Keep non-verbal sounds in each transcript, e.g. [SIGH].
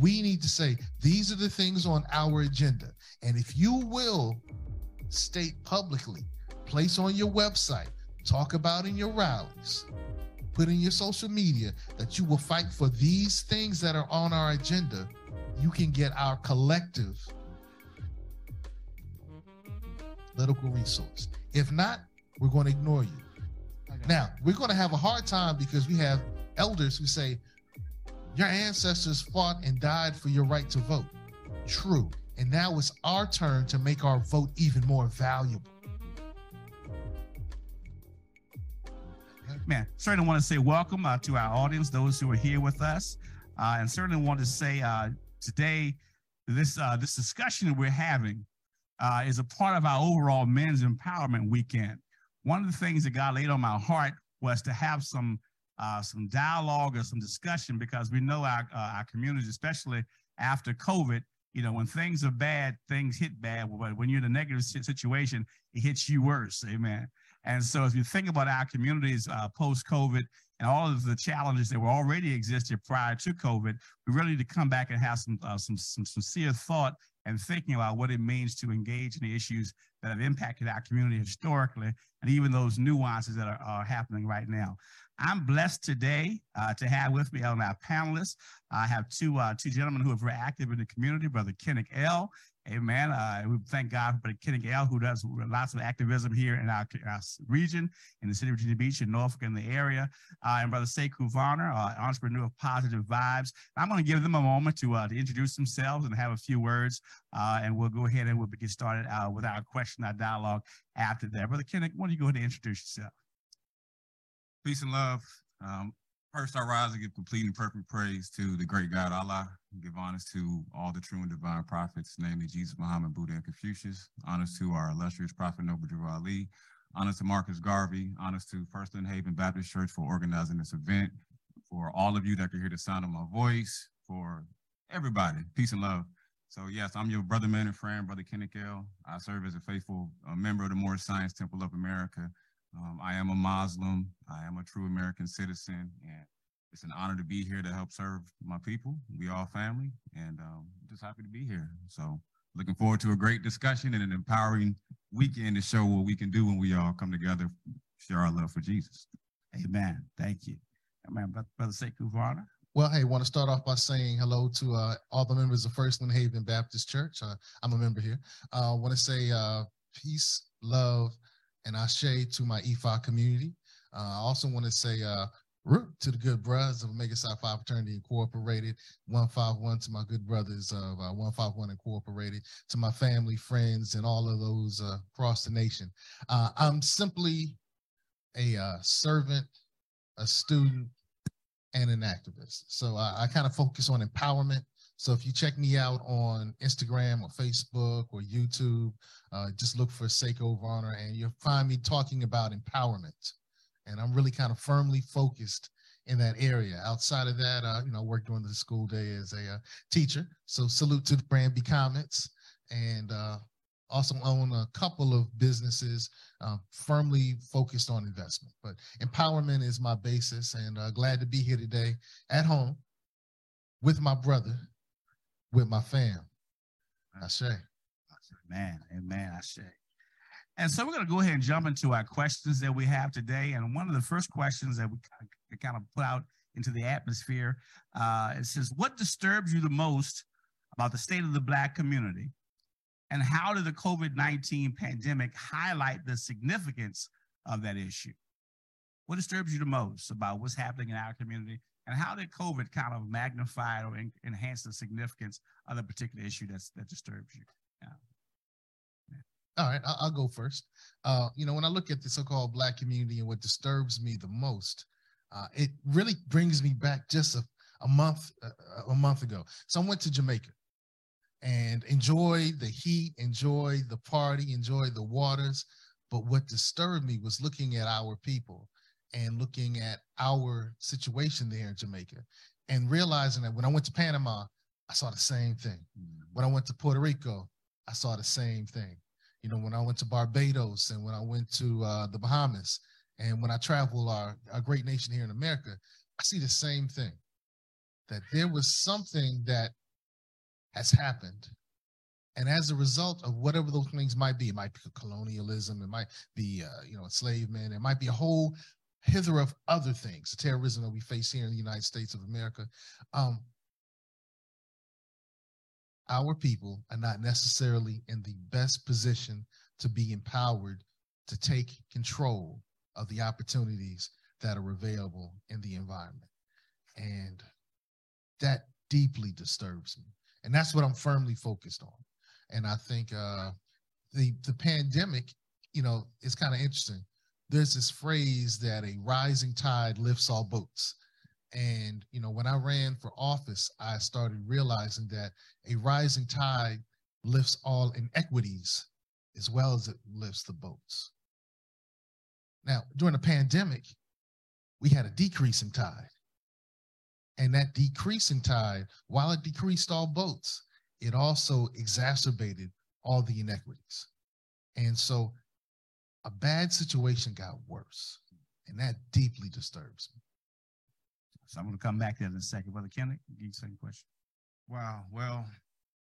we need to say these are the things on our agenda. And if you will state publicly, place on your website, talk about in your rallies, put in your social media that you will fight for these things that are on our agenda, you can get our collective political resource. If not, we're going to ignore you. Now, we're going to have a hard time because we have elders who say, Your ancestors fought and died for your right to vote. True. And now it's our turn to make our vote even more valuable. Man, certainly want to say welcome uh, to our audience, those who are here with us, uh, and certainly want to say uh, today this uh, this discussion we're having uh, is a part of our overall men's empowerment weekend. One of the things that God laid on my heart was to have some uh, some dialogue or some discussion because we know our our community, especially after COVID, you know, when things are bad, things hit bad. But when you're in a negative situation, it hits you worse. Amen. And so, if you think about our communities uh, post COVID and all of the challenges that were already existed prior to COVID, we really need to come back and have some uh, some, some sincere thought and thinking about what it means to engage in the issues that have impacted our community historically and even those nuances that are, are happening right now. I'm blessed today uh, to have with me on our panelists. I have two uh, two gentlemen who are very active in the community, Brother Kenneth L. Amen. Uh, we thank God for Kenneth L, who does lots of activism here in our, our, region, in the city of Virginia Beach, in Norfolk, in the area. Uh, and Brother Sekou Varner, uh, entrepreneur of Positive Vibes. I'm going to give them a moment to, uh, to introduce themselves and have a few words, uh, and we'll go ahead and we'll get started uh, with our question, our dialogue after that. Brother Kenneth, why don't you go ahead and introduce yourself? Peace and love. Um, first, I rise and give complete and perfect praise to the great God Allah. Give honors to all the true and divine prophets, namely Jesus, Muhammad, Buddha, and Confucius. Honors to our illustrious prophet, Noble Drew Ali. Honors to Marcus Garvey. Honors to First Lynnhaven Baptist Church for organizing this event. For all of you that can hear the sound of my voice. For everybody, peace and love. So yes, I'm your brother, man, and friend, Brother Kenneth. I serve as a faithful uh, member of the Moorish Science Temple of America um, I am a Muslim. I am a true American citizen, and it's an honor to be here to help serve my people. We all family, and um, just happy to be here. So, looking forward to a great discussion and an empowering weekend to show what we can do when we all come together, share our love for Jesus. Amen. Thank you. Amen. Brother Sekou Varner. Well, hey, want to start off by saying hello to uh, all the members of First Lynnhaven Baptist Church. Uh, I'm a member here. I uh, want to say uh, peace, love, and Ashe to my EFI community. Uh, I also want to say uh, root to the good brothers of Omega Psi Phi Fraternity Incorporated, 151 to my good brothers of uh, 151 Incorporated, to my family, friends, and all of those uh, across the nation. Uh, I'm simply a uh, servant, a student, and an activist. So I kind of focus on empowerment so if you check me out on Instagram or Facebook or YouTube, uh, just look for Sekou Varner and you'll find me talking about empowerment. And I'm really kind of firmly focused in that area. Outside of that, uh, you know, I work during the school day as a uh, teacher. So salute to the brand B Comments and uh, also own a couple of businesses uh, firmly focused on investment. But empowerment is my basis and uh, glad to be here today at home with my brother, with my fam. I say. Man, amen. I say. And so we're going to go ahead and jump into our questions that we have today. And one of the first questions that we kind of put out into the atmosphere, uh, it says, what disturbs you the most about the state of the Black community? And how did the COVID-19 pandemic highlight the significance of that issue? What disturbs you the most about what's happening in our community and how did COVID kind of magnify or en- enhance the significance of the particular issue that's, that disturbs you? Yeah. All right, I'll, I'll go first. Uh, you know, when I look at the so-called Black community and what disturbs me the most, uh, it really brings me back just a, a month uh, a month ago. So I went to Jamaica and enjoyed the heat, enjoyed the party, enjoyed the waters. But what disturbed me was looking at our people and looking at our situation there in Jamaica and realizing that when I went to Panama, I saw the same thing. Mm-hmm. When I went to Puerto Rico, I saw the same thing. You know, when I went to Barbados and when I went to uh, the Bahamas and when I travel our, our great nation here in America, I see the same thing. That there was something that has happened. And as a result of whatever those things might be, it might be colonialism, it might be, uh, you know, enslavement, it might be a whole hither of other things, the terrorism that we face here in the United States of America. Um, our people are not necessarily in the best position to be empowered to take control of the opportunities that are available in the environment. And that deeply disturbs me. And that's what I'm firmly focused on. And I think uh, the the pandemic, you know, is kind of interesting. There's this phrase that a rising tide lifts all boats. And you know, when I ran for office, I started realizing that a rising tide lifts all inequities as well as it lifts the boats. Now, during the pandemic, we had a decrease in tide. And that decrease in tide, while it decreased all boats, it also exacerbated all the inequities. And so a bad situation got worse. And that deeply disturbs me. So I'm going to come back to that in a second. Brother Kenneth, give you the same question. Wow. Well,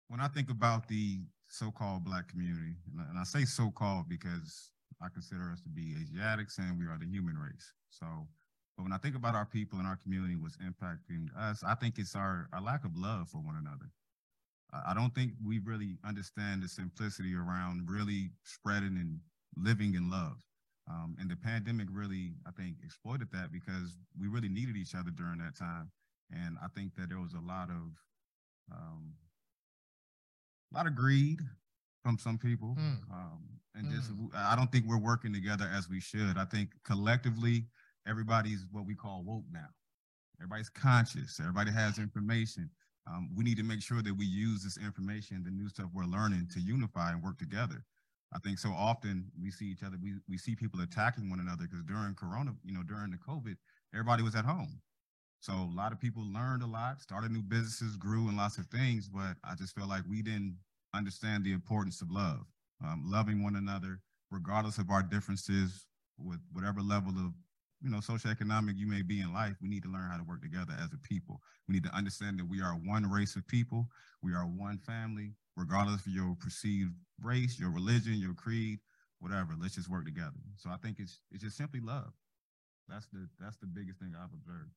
when I think about the so-called black community, and I say so-called because I consider us to be Asiatics and we are the human race. So, but when I think about our people and our community, what's impacting us, I think it's our, our lack of love for one another. I don't think we really understand the simplicity around really spreading and living in love. Um, and the pandemic really, I think, exploited that because we really needed each other during that time. And I think that there was a lot of um, a lot of greed from some people, mm. um, and mm. just hmm. I don't think we're working together as we should. I think collectively, everybody's what we call woke now. Everybody's conscious. Everybody has information. Um, we need to make sure that we use this information, the new stuff we're learning, to unify and work together. I think so often we see each other, we, we see people attacking one another because during Corona, you know, during the COVID, everybody was at home. So a lot of people learned a lot, started new businesses, grew in lots of things, but I just feel like we didn't understand the importance of love, um, loving one another, regardless of our differences, with whatever level of you know socioeconomic you may be in life. We need to learn how to work together as a people. We need to understand that we are one race of people. We are one family, regardless of your perceived race, your religion, your creed, whatever. Let's just work together. So I think it's it's just simply love. That's the that's the biggest thing I've observed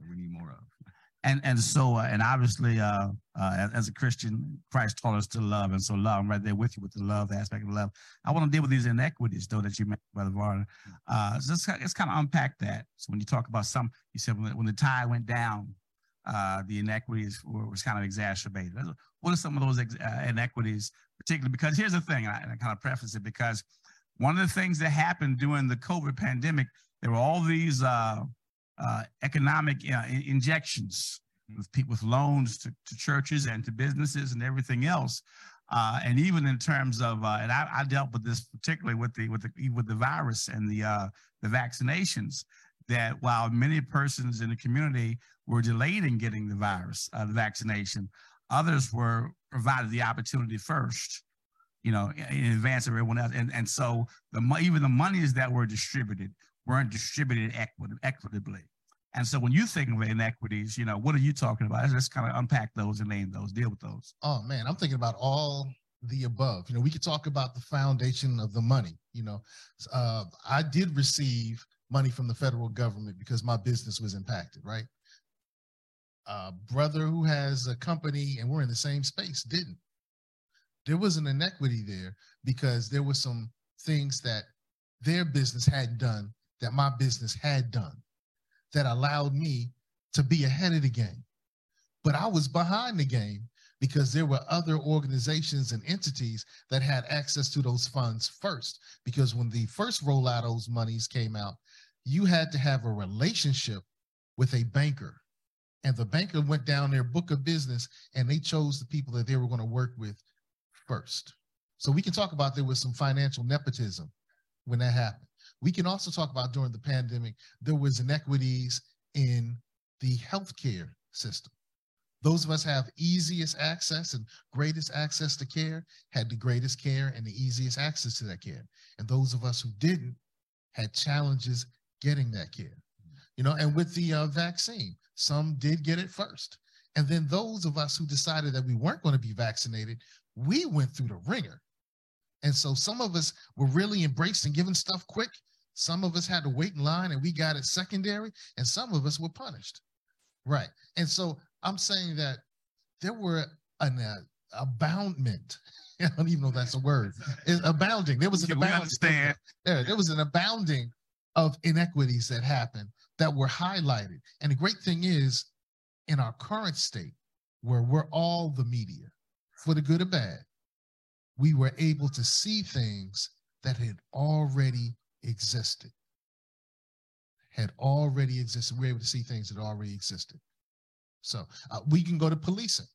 that we need more of and and so uh, and obviously uh, uh, as, a Christian, Christ taught us to love, and so love. I'm right there with you with the love aspect of love. I want to deal with these inequities though that you mentioned, Brother Varner. Uh, so let's, let's kind of unpack that. So when you talk about some, you said when, when the tide went down, uh, the inequities were, was kind of exacerbated. What are some of those uh, inequities, particularly because here's the thing, and I, and I kind of preface it because one of the things that happened during the COVID pandemic, there were all these uh, uh, economic uh, injections with people with loans to, to churches and to businesses and everything else. Uh, and even in terms of, uh, and I, I, dealt with this particularly with the with the with the virus and the the vaccinations. That while many persons in the community were delayed in getting the virus, the vaccination, others were provided the opportunity first, you know, in advance of everyone else. And and so the even the monies that were distributed weren't distributed equitably. And so when you think of inequities, you know, what are you talking about? Let's kind of unpack those and name those, deal with those. Oh man, I'm thinking about all the above. You know, we could talk about the foundation of the money. You know, uh, I did receive money from the federal government because my business was impacted, right? A brother who has a company and we're in the same space didn't. There was an inequity there because there were some things that their business had done that my business had done that allowed me to be ahead of the game. But I was behind the game because there were other organizations and entities that had access to those funds first. Because when the first rollout of those monies came out, you had to have a relationship with a banker. And the banker went down their book of business and they chose the people that they were going to work with first. So we can talk about there was some financial nepotism when that happened. We can also talk about during the pandemic, there was inequities in the healthcare system. Those of us have easiest access and greatest access to care had the greatest care and the easiest access to that care. And those of us who didn't had challenges getting that care. You know, and with the uh, vaccine, some did get it first. And then those of us who decided that we weren't going to be vaccinated, we went through the ringer. And so some of us were really embraced and given stuff quick. Some of us had to wait in line and we got it secondary, and some of us were punished. Right. And so I'm saying that there were an uh, aboundment. [LAUGHS] I don't even know if that's a word. It's abounding. There was an abounding. there was an abounding of inequities that happened that were highlighted. And the great thing is, in our current state, where we're all the media, for the good or bad, we were able to see things that had already existed. Had already existed. We were able to see things that already existed. So uh, we can go to policing.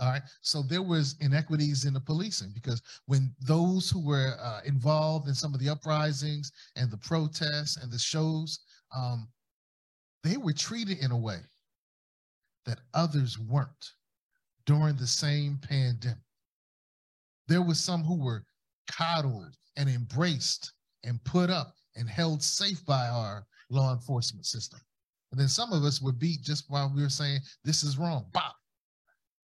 All right. So there was inequities in the policing because when those who were uh, involved in some of the uprisings and the protests and the shows, um, they were treated in a way that others weren't during the same pandemic. There was some who were coddled and embraced and put up and held safe by our law enforcement system. And then some of us were beat just while we were saying, this is wrong. Bop.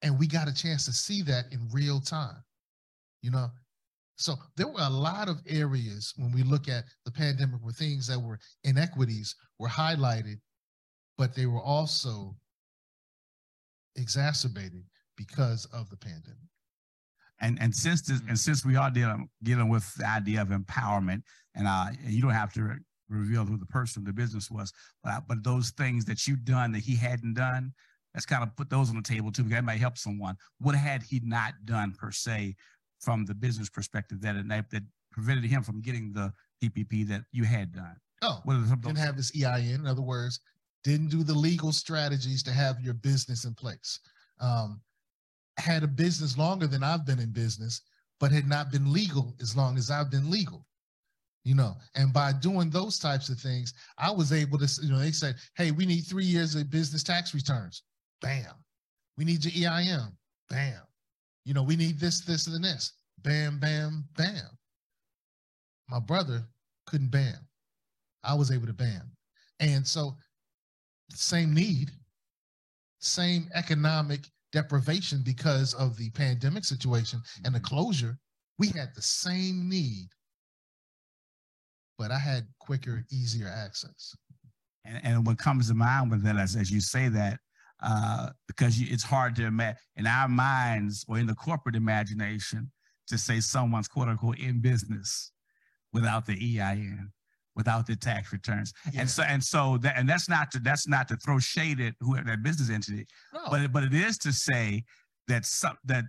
And we got a chance to see that in real time, you know? So there were a lot of areas when we look at the pandemic where things that were inequities were highlighted, but they were also exacerbated because of the pandemic. And and since this, and since we are dealing dealing with the idea of empowerment, and uh, and you don't have to re- reveal who the person, the business was, but but those things that you've done that he hadn't done, let's kind of put those on the table too. Because that might help someone. What had he not done per se, from the business perspective, that that prevented him from getting the PPP that you had done? Oh, What are didn't have this EIN. In other words, didn't do the legal strategies to have your business in place. Um, had a business longer than I've been in business, but had not been legal as long as I've been legal. You know, and by doing those types of things, I was able to, you know, they said, hey, we need three years of business tax returns. Bam. We need your EIN. Bam. You know, we need this, this, and this. Bam, bam, bam. My brother couldn't bam. I was able to bam. And so, same need, same economic deprivation because of the pandemic situation and the closure. We had the same need, but I had quicker, easier access. And, and what comes to mind with that, as, as you say that, uh, because you, it's hard to imagine in our minds or in the corporate imagination to say someone's quote unquote in business without the EIN, without the tax returns. Yeah. And so, and so that, and that's not to, that's not to throw shade at whoever that business entity, No, but it, but it is to say that some that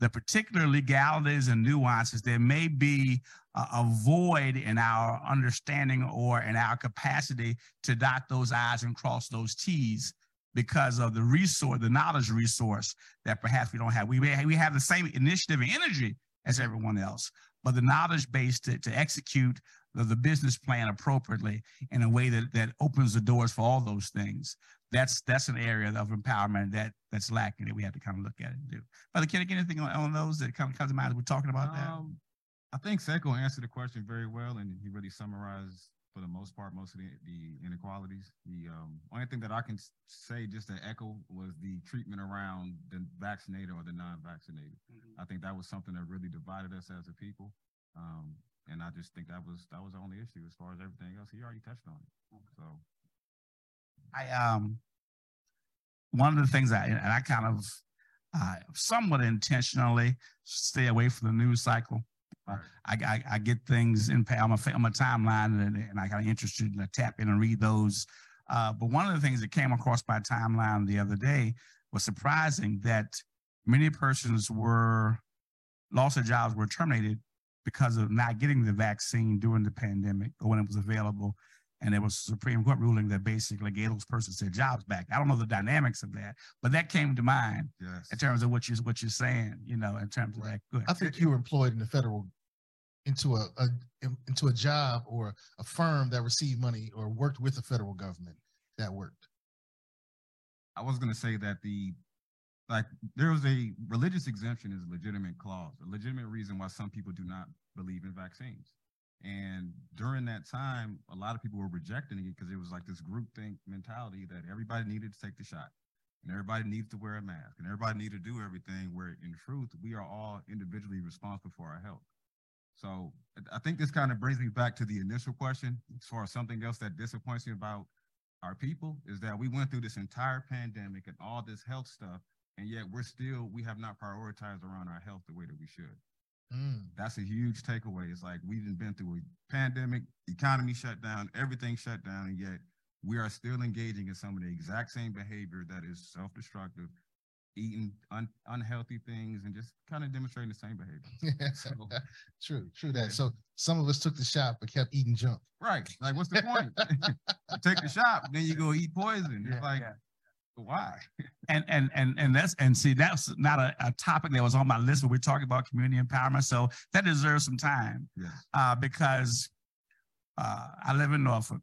the particular legalities and nuances there may be a, a void in our understanding or in our capacity to dot those i's and cross those t's because of the resource the knowledge resource that perhaps we don't have we may, we have the same initiative and energy as everyone else but the knowledge base to, to execute the, the business plan appropriately in a way that that opens the doors for all those things that's that's an area of empowerment that that's lacking that we have to kind of look at and do. Brother Kenny, anything on, on those that kind of comes to mind as we're talking about that? Um, I think Sekou answered the question very well, and he really summarized for the most part most of the, the inequalities. The um, only thing that I can say, just to echo, was the treatment around the vaccinated or the non-vaccinated. I think that was something that really divided us as a people, um, and I just think that was that was the only issue as far as everything else. He already touched on it. So I um one of the things I and I kind of uh, somewhat intentionally stay away from the news cycle. Uh, I, I I get things in my fa- on my timeline and, and I got interested to tap in and read those. Uh, but one of the things that came across my timeline the other day was surprising that many persons were lost their jobs were terminated because of not getting the vaccine during the pandemic or when it was available and there was a Supreme Court ruling that basically gave those persons their jobs back. I don't know the dynamics of that, but that came to mind yes, in terms of what you what you're saying. You know, in terms of that. Good. I think you were employed in the federal into a, a into a job or a firm that received money or worked with the federal government that worked. I was going to say that the like there was a religious exemption is a legitimate clause, a legitimate reason why some people do not believe in vaccines. And during that time, a lot of people were rejecting it because it was like this group think mentality that everybody needed to take the shot. and everybody needs to wear a mask and everybody needs to do everything where in truth we are all individually responsible for our health so i think this kind of brings me back to the initial question as far as something else that disappoints me about our people is that we went through this entire pandemic and all this health stuff and yet we're still we have not prioritized around our health the way that we should mm. that's a huge takeaway it's like we've been through a pandemic economy shut down everything shut down and yet we are still engaging in some of the exact same behavior that is self-destructive, eating un- unhealthy things and just kind of demonstrating the same behavior. [LAUGHS] so, true, true that. So some of us took the shot but kept eating junk. Right. Like, what's the point? [LAUGHS] take the shot, then you go eat poison. It's yeah, like, yeah. Why? and and and and that's and see that's not a, a topic that was on my list, but we're talking about community empowerment. So that deserves some time. Yeah. Uh, because uh, I live in Norfolk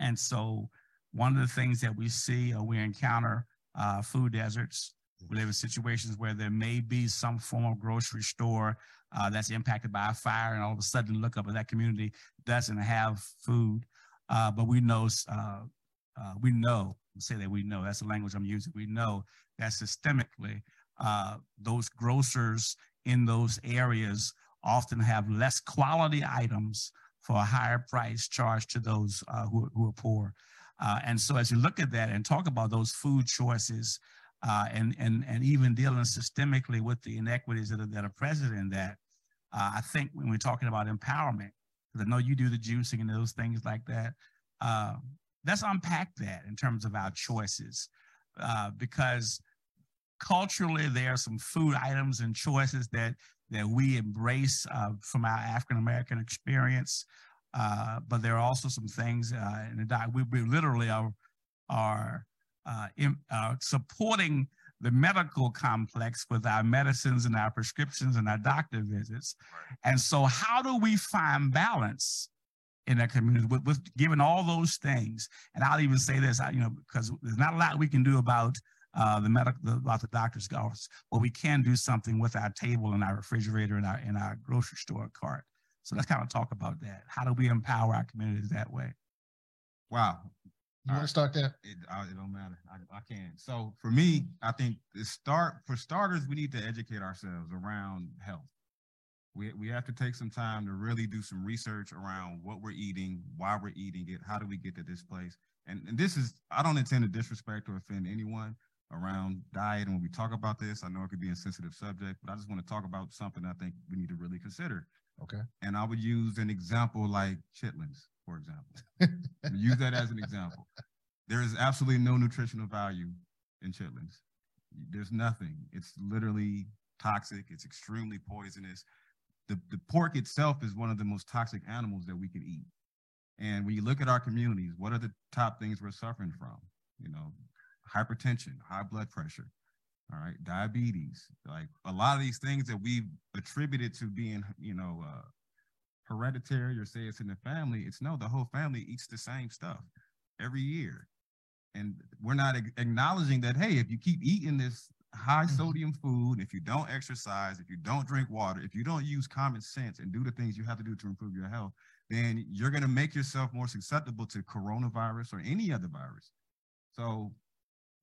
and so one of the things that we see or we encounter uh, food deserts. We live in situations where there may be some form of grocery store uh, that's impacted by a fire, and all of a sudden look up at that community doesn't have food. Uh, but we know, uh, uh, we know, say that we know, that's the language I'm using. We know that systemically, uh, those grocers in those areas often have less quality items for a higher price charged to those uh, who, who are poor. Uh, and so as you look at that and talk about those food choices uh, and, and, and even dealing systemically with the inequities that are, that are present in that, uh, I think when we're talking about empowerment, because I know you do the juicing and those things like that, uh, let's unpack that in terms of our choices. Uh, because culturally, there are some food items and choices that that we embrace uh, from our African American experience. Uh, but there are also some things uh, in the diet. We, we literally are, are uh, in, uh, supporting the medical complex with our medicines and our prescriptions and our doctor visits. And so, how do we find balance in that community with, with given all those things? And I'll even say this, you know, because there's not a lot we can do about uh, the medical the, about the doctor's office, but we can do something with our table and our refrigerator and our in our grocery store cart. So let's kind of talk about that. How do we empower our communities that way? Wow. You want to start there? It, uh, it don't matter. I, I can. So for me, I think the start for starters, we need to educate ourselves around health. We, we have to take some time to really do some research around what we're eating, why we're eating it, how do we get to this place. And, and this is, I don't intend to disrespect or offend anyone, around diet. And when we talk about this, I know it could be a sensitive subject, but I just want to talk about something I think we need to really consider. Okay. And I would use an example like chitlins, for example. use that as an example. There is absolutely no nutritional value in chitlins. There's nothing. It's literally toxic. It's extremely poisonous. The, the pork itself is one of the most toxic animals that we can eat. And when you look at our communities, what are the top things we're suffering from? You know, hypertension, high blood pressure, all right, diabetes, like a lot of these things that we've attributed to being, you know, uh, hereditary or say it's in the family, it's no, the whole family eats the same stuff every year. And we're not acknowledging that, hey, if you keep eating this high mm-hmm. sodium food, if you don't exercise, if you don't drink water, if you don't use common sense and do the things you have to do to improve your health, then you're going to make yourself more susceptible to coronavirus or any other virus. So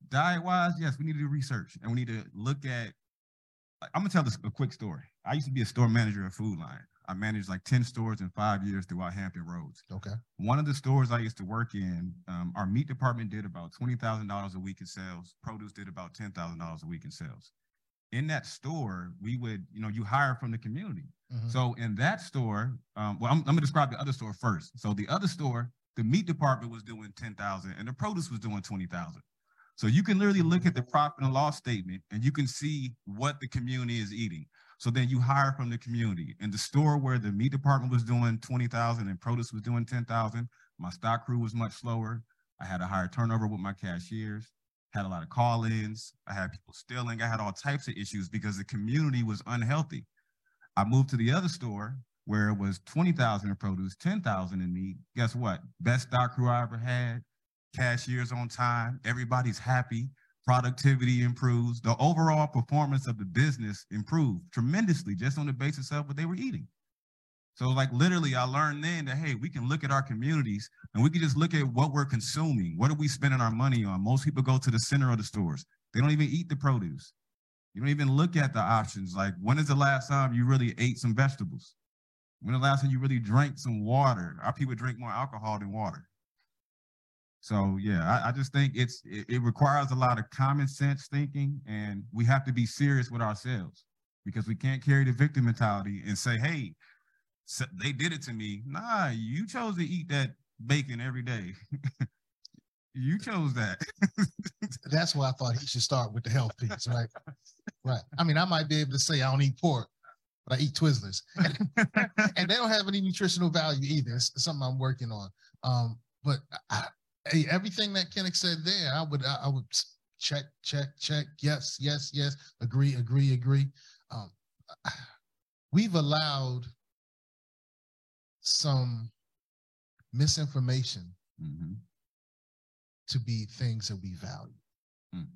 diet wise, yes, we need to do research and we need to look at. I'm gonna tell this a quick story. I used to be a store manager at Food Lion. I managed like 10 stores in five years throughout Hampton Roads. Okay. One of the stores I used to work in, um, our meat department did about $20,000 a week in sales. Produce did about $10,000 a week in sales. In that store, we would, you know, you hire from the community. Mm-hmm. So in that store, um, well, I'm, I'm gonna describe the other store first. So the other store, the meat department was doing 10,000 and the produce was doing 20,000. So you can literally look at the profit and loss statement and you can see what the community is eating. So then you hire from the community. In the store where the meat department was doing 20,000 and produce was doing 10,000, my stock crew was much slower. I had a higher turnover with my cashiers, had a lot of call-ins. I had people stealing. I had all types of issues because the community was unhealthy. I moved to the other store where it was 20,000 in produce, 10,000 in meat. Guess what? Best stock crew I ever had, cashiers on time, everybody's happy, productivity improves, the overall performance of the business improved tremendously just on the basis of what they were eating. So like literally I learned then that, hey, we can look at our communities and we can just look at what we're consuming. What are we spending our money on? Most people go to the center of the stores. They don't even eat the produce. You don't even look at the options. Like when is the last time you really ate some vegetables? When the last time you really drank some water? Our people drink more alcohol than water. So yeah, I, I just think it's it, it, requires a lot of common sense thinking, and we have to be serious with ourselves because we can't carry the victim mentality and say, "Hey, so they did it to me." Nah, you chose to eat that bacon every day. [LAUGHS] you chose that. [LAUGHS] That's why I thought he should start with the health piece, right? right. I mean, I might be able to say I don't eat pork, but I eat Twizzlers, [LAUGHS] and they don't have any nutritional value either. It's something I'm working on. Um, but I, hey, everything that Kinnick said there, I would I, I, would check, check, check. Yes, yes, yes. Agree, agree, agree. Um, [SIGHS] we've allowed some misinformation mm-hmm. to be things that we value. Mm.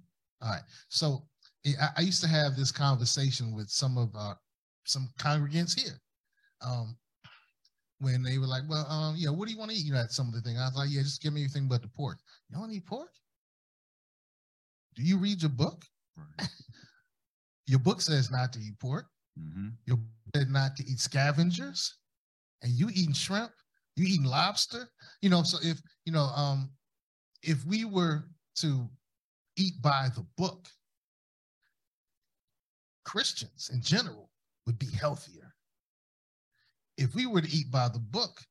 All right. So I, I, used to have this conversation with some of our some congregants here. Um, when they were like, well, um, you know, what do you want to eat? You know, at some of the thing. I was like, yeah, just give me anything but the pork. You don't eat pork? Do you read your book? Right. [LAUGHS] your book says not to eat pork. Mm-hmm. Your book said not to eat scavengers. And you eating shrimp, you eating lobster. You know, so if, you know, um, if we were to eat by the book, Christians in general would be healthier if we were to eat by the book,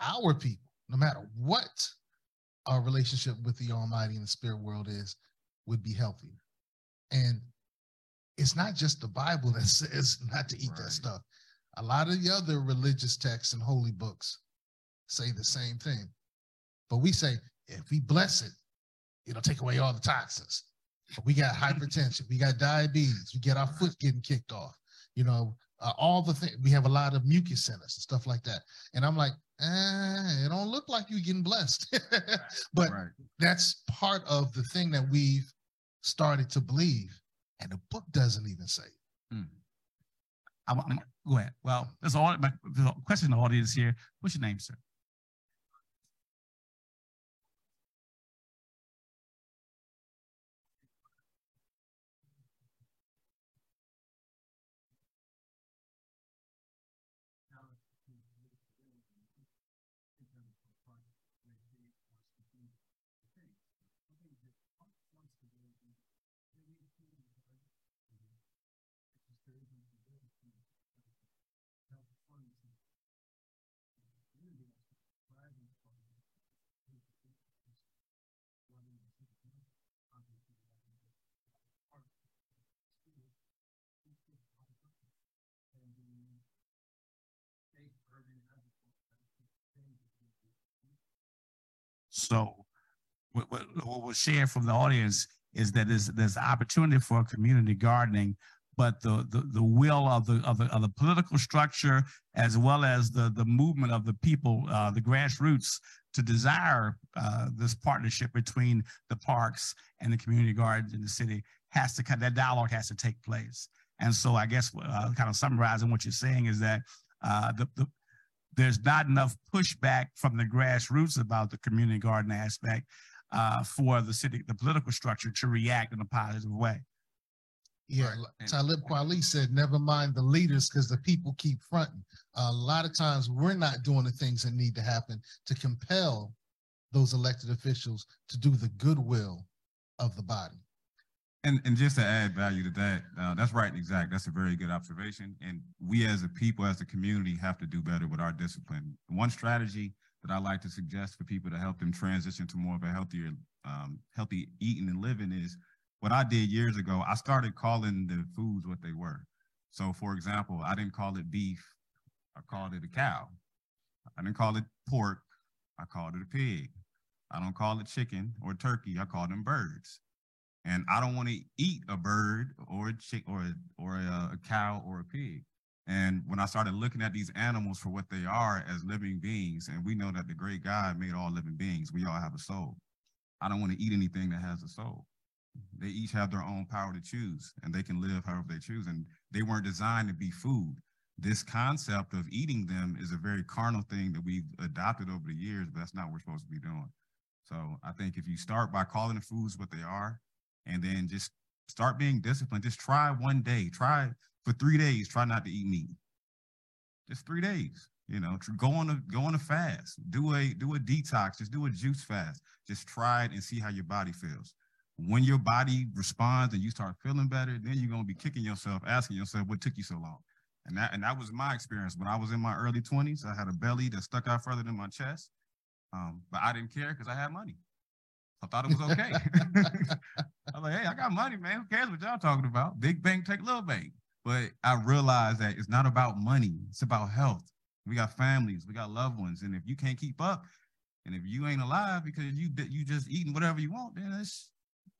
our people, no matter what our relationship with the Almighty and the spirit world is, would be healthier. And it's not just the Bible [LAUGHS] that says not to eat right. that stuff. A lot of the other religious texts and holy books say the same thing. But we say, if we bless it, it'll take away all the toxins. We got [LAUGHS] hypertension, we got diabetes, we get our foot getting kicked off. You know, uh, all the things. We have a lot of mucus in us and stuff like that. And I'm like, eh, it don't look like you're getting blessed. [LAUGHS] but right. that's part of the thing that we've started to believe. And the book doesn't even say Hmm. I want go ahead. Well, there's all my there's a question in the audience here. What's your name, sir? So what, what, what we'll share from the audience is that there's there's opportunity for community gardening, but the, the the will of the of the of the political structure as well as the the movement of the people, uh, the grassroots, to desire uh, this partnership between the parks and the community gardens in the city has to that dialogue has to take place. And so I guess uh, kind of summarizing what you're saying is that uh, the, the there's not enough pushback from the grassroots about the community garden aspect uh, for the city, the political structure to react in a positive way. Yeah, right. Talib Kweli said, never mind the leaders because the people keep fronting. a lot of times we're not doing the things that need to happen to compel those elected officials to do the goodwill of the body. And and just to add value to that, uh, that's right and exact. That's a very good observation. And we as a people, as a community, have to do better with our discipline. One strategy that I like to suggest for people to help them transition to more of a healthier, um, healthy eating and living is what I did years ago. I started calling the foods what they were. So, for example, I didn't call it beef. I called it a cow. I didn't call it pork. I called it a pig. I don't call it chicken or turkey. I call them birds and I don't want to eat a bird or a chick or a, or a, a, cow or a pig. And when I started looking at these animals for what they are as living beings, and we know that the great God made all living beings, we all have a soul. I don't want to eat anything that has a soul. They each have their own power to choose, and they can live however they choose. And they weren't designed to be food. this concept of eating them is a very carnal thing that we've adopted over the years, but that's not what we're supposed to be doing. So I think if you start by calling the foods what they are, and then just start being disciplined, just try one day, try for three days, try not to eat meat. Just three days, you know, go on a go on a fast, do a do a detox, just do a juice fast. Just try it and see how your body feels. When your body responds and you start feeling better, then you're gonna be kicking yourself, asking yourself, what took you so long? And that and that was my experience when I was in my early 20s. I had a belly that stuck out further than my chest. Um, but I didn't care because I had money. I thought it was okay. [LAUGHS] I was like, hey, I got money, man. Who cares what y'all talking about? Big bank take little bank. But I realized that it's not about money, it's about health. We got families, we got loved ones. And if you can't keep up, and if you ain't alive because you you just eating whatever you want, then it's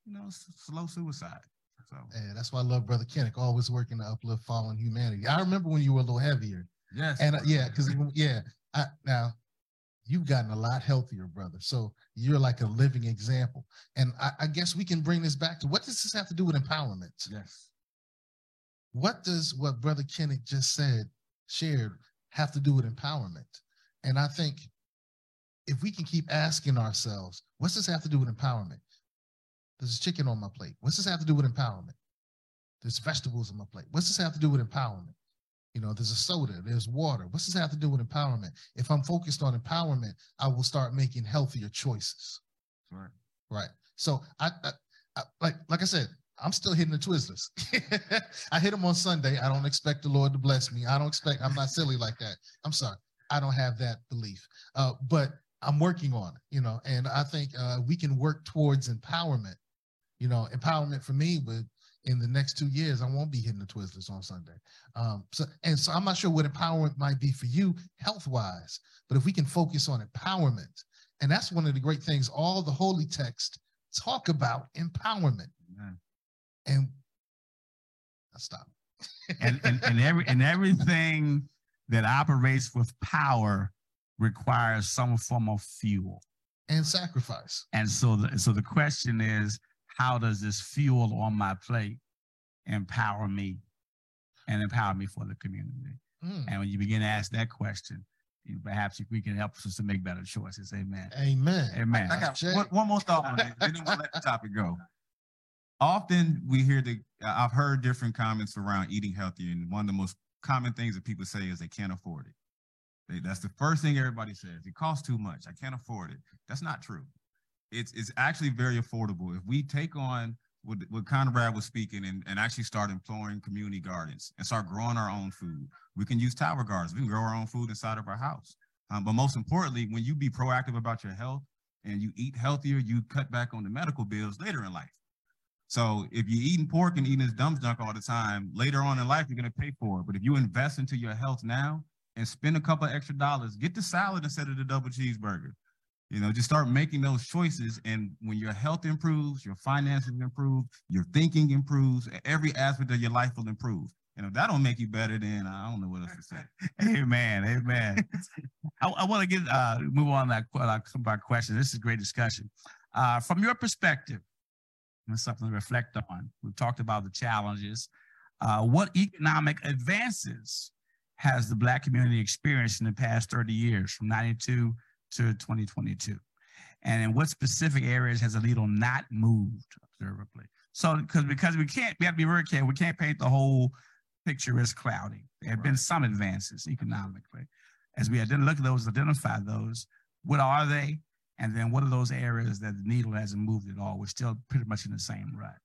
you know slow suicide. So yeah, that's why I love Brother Kennick, always working to uplift fallen humanity. I remember when you were a little heavier. Yes. And uh, yeah, because yeah, I, now you've gotten a lot healthier, brother. So you're like a living example. And I, I, guess we can bring this back to what does this have to do with empowerment? Yes. What does what Brother Kenneth just said, shared, have to do with empowerment? And I think if we can keep asking ourselves, what's this have to do with empowerment? There's a chicken on my plate. What's this have to do with empowerment? There's vegetables on my plate. What's this have to do with empowerment? You know, there's a soda, there's water. What's this have to do with empowerment? If I'm focused on empowerment, I will start making healthier choices. Right. Right. So I, I, I like like I said, I'm still hitting the Twizzlers. [LAUGHS] I hit them on Sunday. I don't expect the Lord to bless me. I don't expect. I'm not silly like that. I'm sorry. I don't have that belief. Uh, but I'm working on it. You know, and I think uh, we can work towards empowerment. You know, empowerment for me would in the next two years, I won't be hitting the Twizzlers on Sunday. Um, so, and so I'm not sure what empowerment might be for you health wise, but if we can focus on empowerment, and that's one of the great things, all the holy texts talk about empowerment. And I stop. [LAUGHS] and, and, and every and everything that operates with power requires some form of fuel and sacrifice. And so the so the question is, how does this fuel on my plate empower me and empower me for the community? Mm. And when you begin to ask that question, perhaps we can help us to make better choices. Amen. Amen. Amen. I, I got one, one, more thought on it. Then we'll let the topic go. Often we hear the, I've heard different comments around eating healthy, and one of the most common things that people say is they can't afford it. They, that's the first thing everybody says. It costs too much. I can't afford it. That's not true it's it's actually very affordable. If we take on what, what Conrad was speaking and, and actually start employing community gardens and start growing our own food, we can use tower gardens. We can grow our own food inside of our house. Um, but most importantly, when you be proactive about your health and you eat healthier, you cut back on the medical bills later in life. So if you're eating pork and eating this dumb junk all the time, later on in life, you're going to pay for it. But if you invest into your health now and spend a couple extra dollars, get the salad instead of the double cheeseburger. You know, just start making those choices. And when your health improves, your finances improve, your thinking improves, every aspect of your life will improve. And if that don't make you better, then I don't know what else to say. [LAUGHS] amen. Amen. I, I want to get uh, move on that uh, my question. This is a great discussion. Uh, from your perspective, that's something to reflect on. We've talked about the challenges. Uh, what economic advances has the Black community experienced in the past 30 years, from 92 to 2022? And in what specific areas has the needle not moved observably? So, because because we can't, we have to be very careful. We can't paint the whole picture as cloudy. There have right. been some advances economically. As we identify, look at those, identify those. What are they? And then what are those areas that the needle hasn't moved at all? We're still pretty much in the same rut.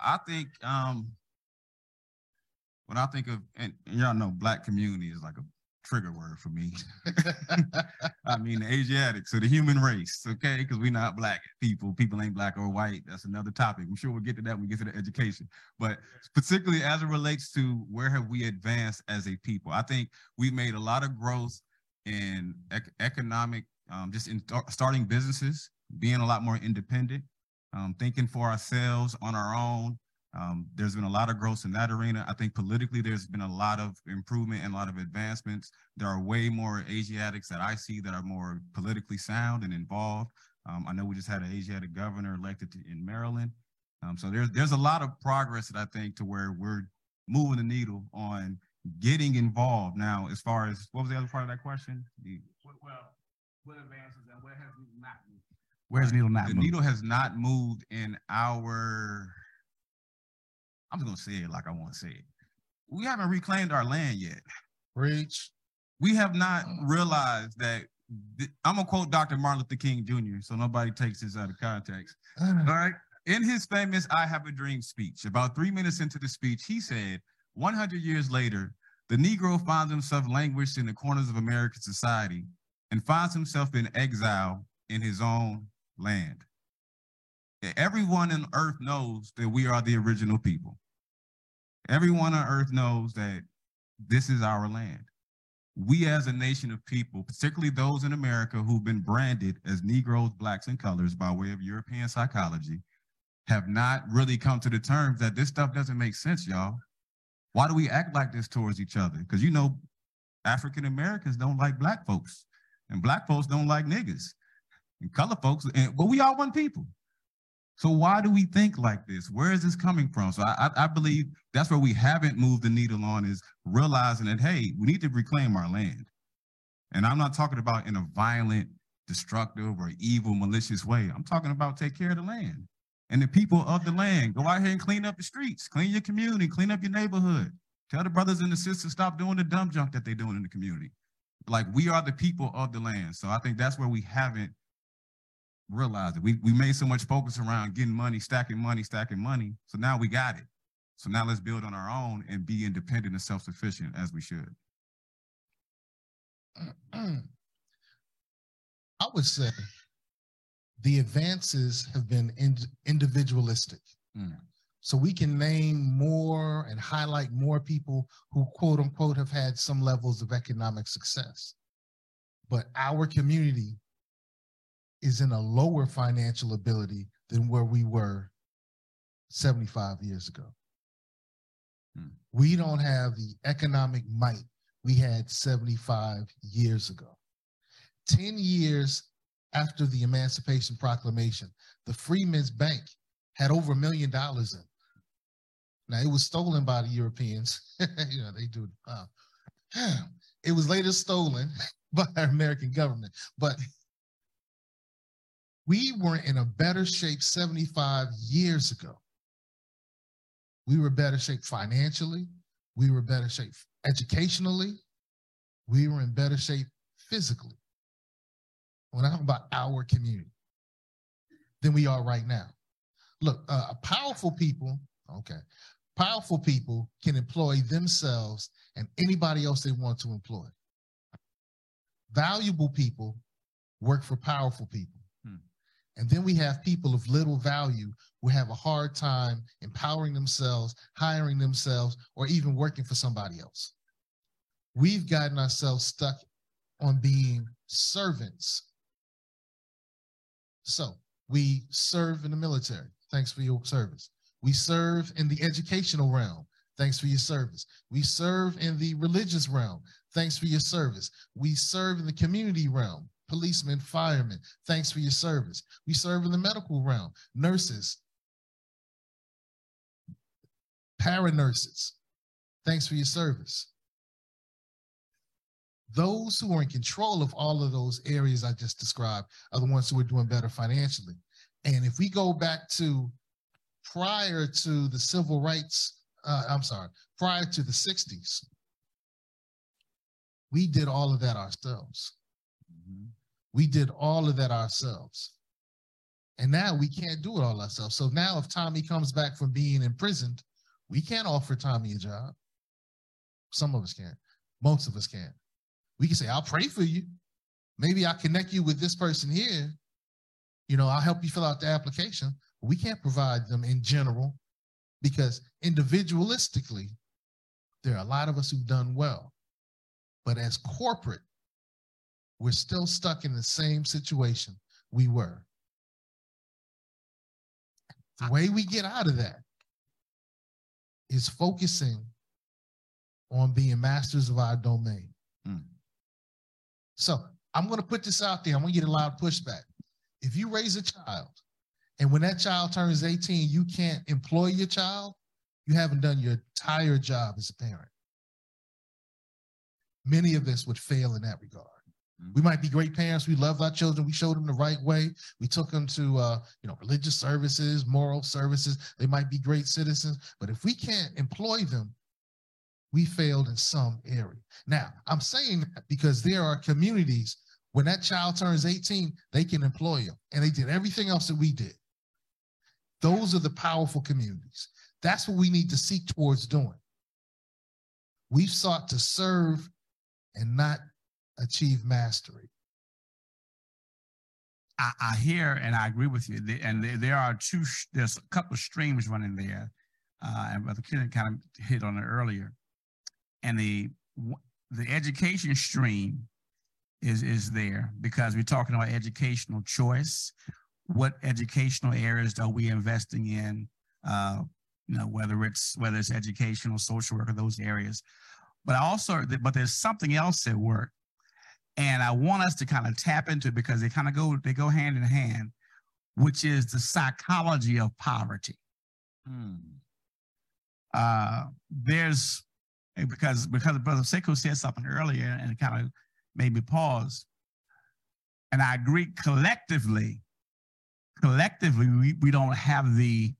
I think um, when I think of, and, and y'all know, black community is like a trigger word for me. [LAUGHS] I mean, the Asiatics or the human race, okay? Because we're not black people. People ain't black or white. That's another topic. I'm sure we'll get to that when we get to the education. But particularly as it relates to where have we advanced as a people, I think we've made a lot of growth in ec- economic, um, just in th- starting businesses, being a lot more independent, um, thinking for ourselves on our own, um, there's been a lot of growth in that arena. I think politically, there's been a lot of improvement and a lot of advancements. There are way more Asiatics that I see that are more politically sound and involved. Um, I know we just had an Asiatic governor elected to, in Maryland. Um, so there's there's a lot of progress that I think to where we're moving the needle on getting involved. Now, as far as what was the other part of that question? The, well, what advances and where has needle not moved? Where's needle not the moved? needle has not moved in our. I'm just gonna say it like I want to say it. We haven't reclaimed our land yet. Preach. We have not mm. realized that. th- I'm gonna quote Dr. Martin Luther King Jr. so nobody takes this out of context. [SIGHS] All right. In his famous I Have a Dream speech, about three minutes into the speech, he said, 100 years later, the Negro finds himself languished in the corners of American society and finds himself in exile in his own land. Everyone on earth knows that we are the original people. Everyone on earth knows that this is our land. We as a nation of people, particularly those in America who've been branded as Negroes, blacks, and colors by way of European psychology, have not really come to the terms that this stuff doesn't make sense, y'all. Why do we act like this towards each other? Because you know, African Americans don't like black folks, and black folks don't like niggas, and color folks, and, but we all one people. So why do we think like this? Where is this coming from? So I, I, I believe that's where we haven't moved the needle on is realizing that hey, we need to reclaim our land. And I'm not talking about in a violent, destructive, or evil, malicious way. I'm talking about take care of the land and the people of the land. Go out here and clean up the streets, clean your community, clean up your neighborhood. Tell the brothers and the sisters stop doing the dumb junk that they're doing in the community. Like we are the people of the land. So I think that's where we haven't realized it. We we made so much focus around getting money, stacking money, stacking money. So now we got it. So now let's build on our own and be independent and self-sufficient as we should. [CLEARS THROAT] I would say the advances have been ind- individualistic. Mm. So we can name more and highlight more people who quote unquote have had some levels of economic success. But our community is in a lower financial ability than where we were 75 years ago. Hmm. We don't have the economic might we had 75 years ago. 10 years after the Emancipation Proclamation, the Freedmen's Bank had over a million dollars in. it. Now it was stolen by the Europeans. [LAUGHS] you know, they do. Uh, it was later stolen [LAUGHS] by our American government, but we were in a better shape 75 years ago. We were better shape financially. We were better shape educationally. We were in better shape physically. When I talk about our community, than we are right now. Look, uh, powerful people, okay, powerful people can employ themselves and anybody else they want to employ. Valuable people work for powerful people. And then we have people of little value who have a hard time empowering themselves, hiring themselves, or even working for somebody else. We've gotten ourselves stuck on being servants. So we serve in the military. Thanks for your service. We serve in the educational realm. Thanks for your service. We serve in the religious realm. Thanks for your service. We serve in the community realm. Policemen, firemen, thanks for your service. We serve in the medical realm. Nurses, paranurses, thanks for your service. Those who are in control of all of those areas I just described are the ones who are doing better financially. And if we go back to prior to the civil rights, uh, I'm sorry, prior to the 60s, we did all of that ourselves. We did all of that ourselves. And now we can't do it all ourselves. So now if Tommy comes back from being imprisoned, we can't offer Tommy a job. Some of us can't. Most of us can't. We can say, I'll pray for you. Maybe I'll connect you with this person here. You know, I'll help you fill out the application. We can't provide them in general because individualistically, there are a lot of us who've done well. But as corporate, we're still stuck in the same situation we were. The way we get out of that is focusing on being masters of our domain. Mm. So I'm going to put this out there. I'm going to get a lot of pushback. If you raise a child and when that child turns 18, you can't employ your child, you haven't done your entire job as a parent. many of us would fail in that regard. We might be great parents. We loved our children. We showed them the right way. We took them to, uh, you know, religious services, moral services. They might be great citizens, but if we can't employ them, we failed in some area. Now, I'm saying that because there are communities when that child turns 18, they can employ them, and they did everything else that we did. Those are the powerful communities. That's what we need to seek towards doing. We've sought to serve and not achieve mastery. I, I hear and I agree with you. The- And there, there are two, there's a couple of streams running there. Uh, and Brother Kennedy kind of hit on it earlier. And the, the education stream is, is there because we're talking about educational choice. What educational areas are we investing in? Uh, you know, whether it's, whether it's educational, social work, or those areas. But I also, but there's something else at work and I want us to kind of tap into it because they kind of go they go hand in hand, which is the psychology of poverty. Hmm. Uh, there's because because Brother Sekou said something earlier and it kind of made me pause. And I agree collectively, collectively, we, we don't have the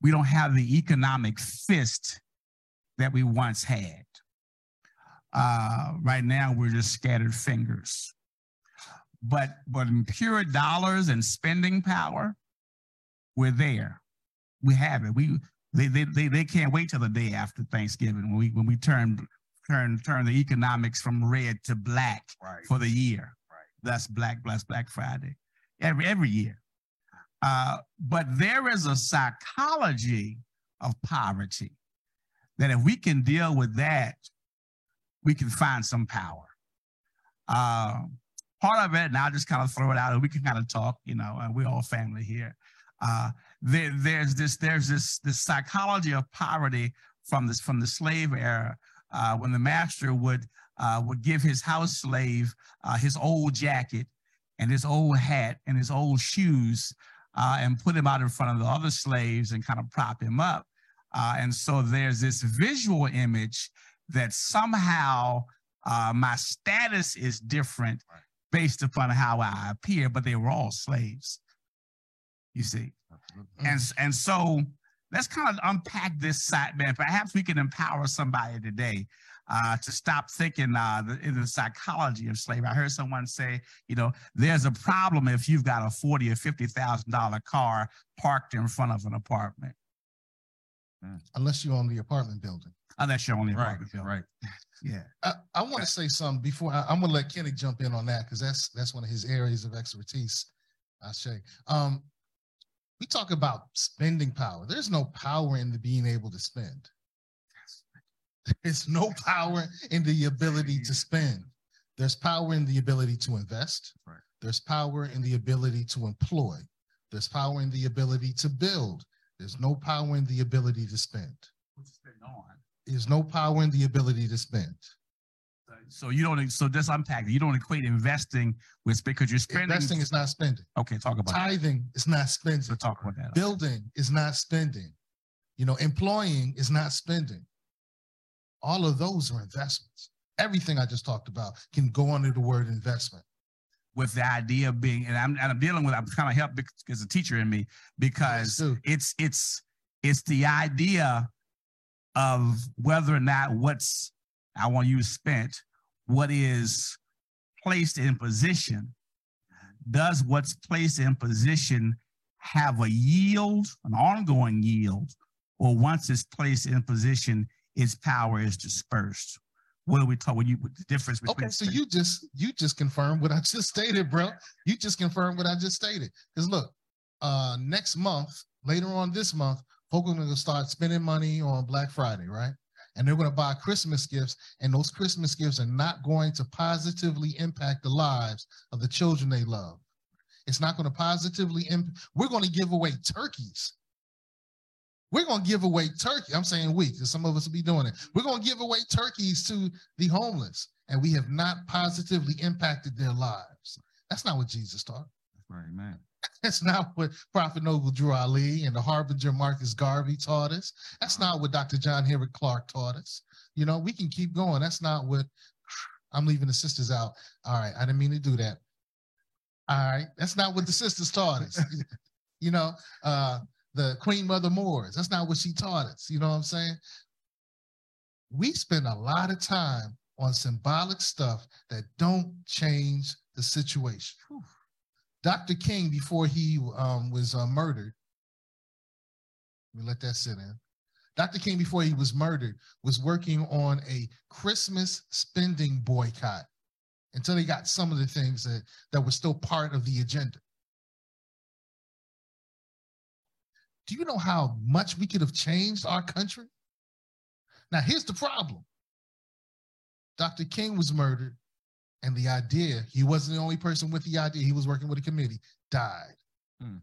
we don't have the economic fist that we once had. Uh, right now, we're just scattered fingers. But but in pure dollars and spending power, we're there. We have it. We they they they, they can't wait till the day after Thanksgiving when we when we turn turn turn the economics from red to black Right. for the year. Right. That's Black Bless Black Friday. Every every year. Uh, but there is a psychology of poverty that if we can deal with that, we can find some power. Uh, part of it, and I'll just kind of throw it out, and we can kind of talk. You know, and we're all family here. Uh, there, there's this, there's this, this psychology of poverty from this from the slave era, uh, when the master would uh, would give his house slave uh, his old jacket and his old hat and his old shoes, uh, and put him out in front of the other slaves and kind of prop him up. Uh, and so there's this visual image that somehow uh, my status is different Right. based upon how I appear, but they were all slaves. You see, Absolutely. and and so let's kind of unpack this side, man. Perhaps we can empower somebody today uh, to stop thinking uh, the, in the psychology of slavery. I heard someone say, you know, there's a problem if you've got a forty or fifty thousand dollar car parked in front of an apartment, Unless you own the apartment building. Unless you're only Right. building. Right. Yeah. I, I want to say something before I, am gonna let Kenny jump in on that because that's that's one of his areas of expertise. I say. Um, we talk about spending power. There's no power in the being able to spend. There's no power in the ability to spend. There's power in the ability to invest. Right. There's power in the ability to employ. There's power in the ability to build. There's no power in the ability to spend. What's been on? There's no power in the ability to spend. So you don't. So just unpack. You don't equate investing with because you're spending. Investing is not spending. okay. Talk about. Tithing is not spending. So talk about that. Building is not spending. You know, employing is not spending. All of those are investments. Everything I just talked about can go under the word investment. with the idea of being, and I'm, and I'm dealing with, I'm kind of helped because a teacher in me, because do. it's, it's, it's the idea of whether or not what's, I want to use spent, what is placed in position, does what's placed in position have a yield, an ongoing yield, or once it's placed in position, its power is dispersed? What are we talking? when you, the difference between? Okay, so spend- you just you just confirmed what I just [LAUGHS] stated, bro. You just confirmed what I just stated. Because look, uh next month, later on this month, folk are gonna start spending money on Black Friday, right? And they're gonna buy Christmas gifts, and those Christmas gifts are not going to positively impact the lives of the children they love. It's not going to positively impact. We're going to give away turkeys. We're going to give away turkey. I'm saying we, because some of us will be doing it. We're going to give away turkeys to the homeless, and we have not positively impacted their lives. That's not what Jesus taught. That's right, man. That's not what Prophet Noble Drew Ali and the Harbinger Marcus Garvey taught us. That's not what Dr. John Henrik Clarke taught us. You know, we can keep going. That's not what I'm leaving the sisters out. All right, I didn't mean to do that. All right, that's not what the sisters taught us. [LAUGHS] you know, uh, the Queen Mother Moores, that's not what she taught us. You know what I'm saying? We spend a lot of time on symbolic stuff that don't change the situation. Whew. Dr. King, before he um, was uh, murdered, let me let that sit in. Dr. King, before he was murdered, was working on a Christmas spending boycott until they got some of the things that, that were still part of the agenda. Do you know how much we could have changed our country? Now, here's the problem Dr. King was murdered, and the idea, he wasn't the only person with the idea, he was working with a committee, died. Hmm.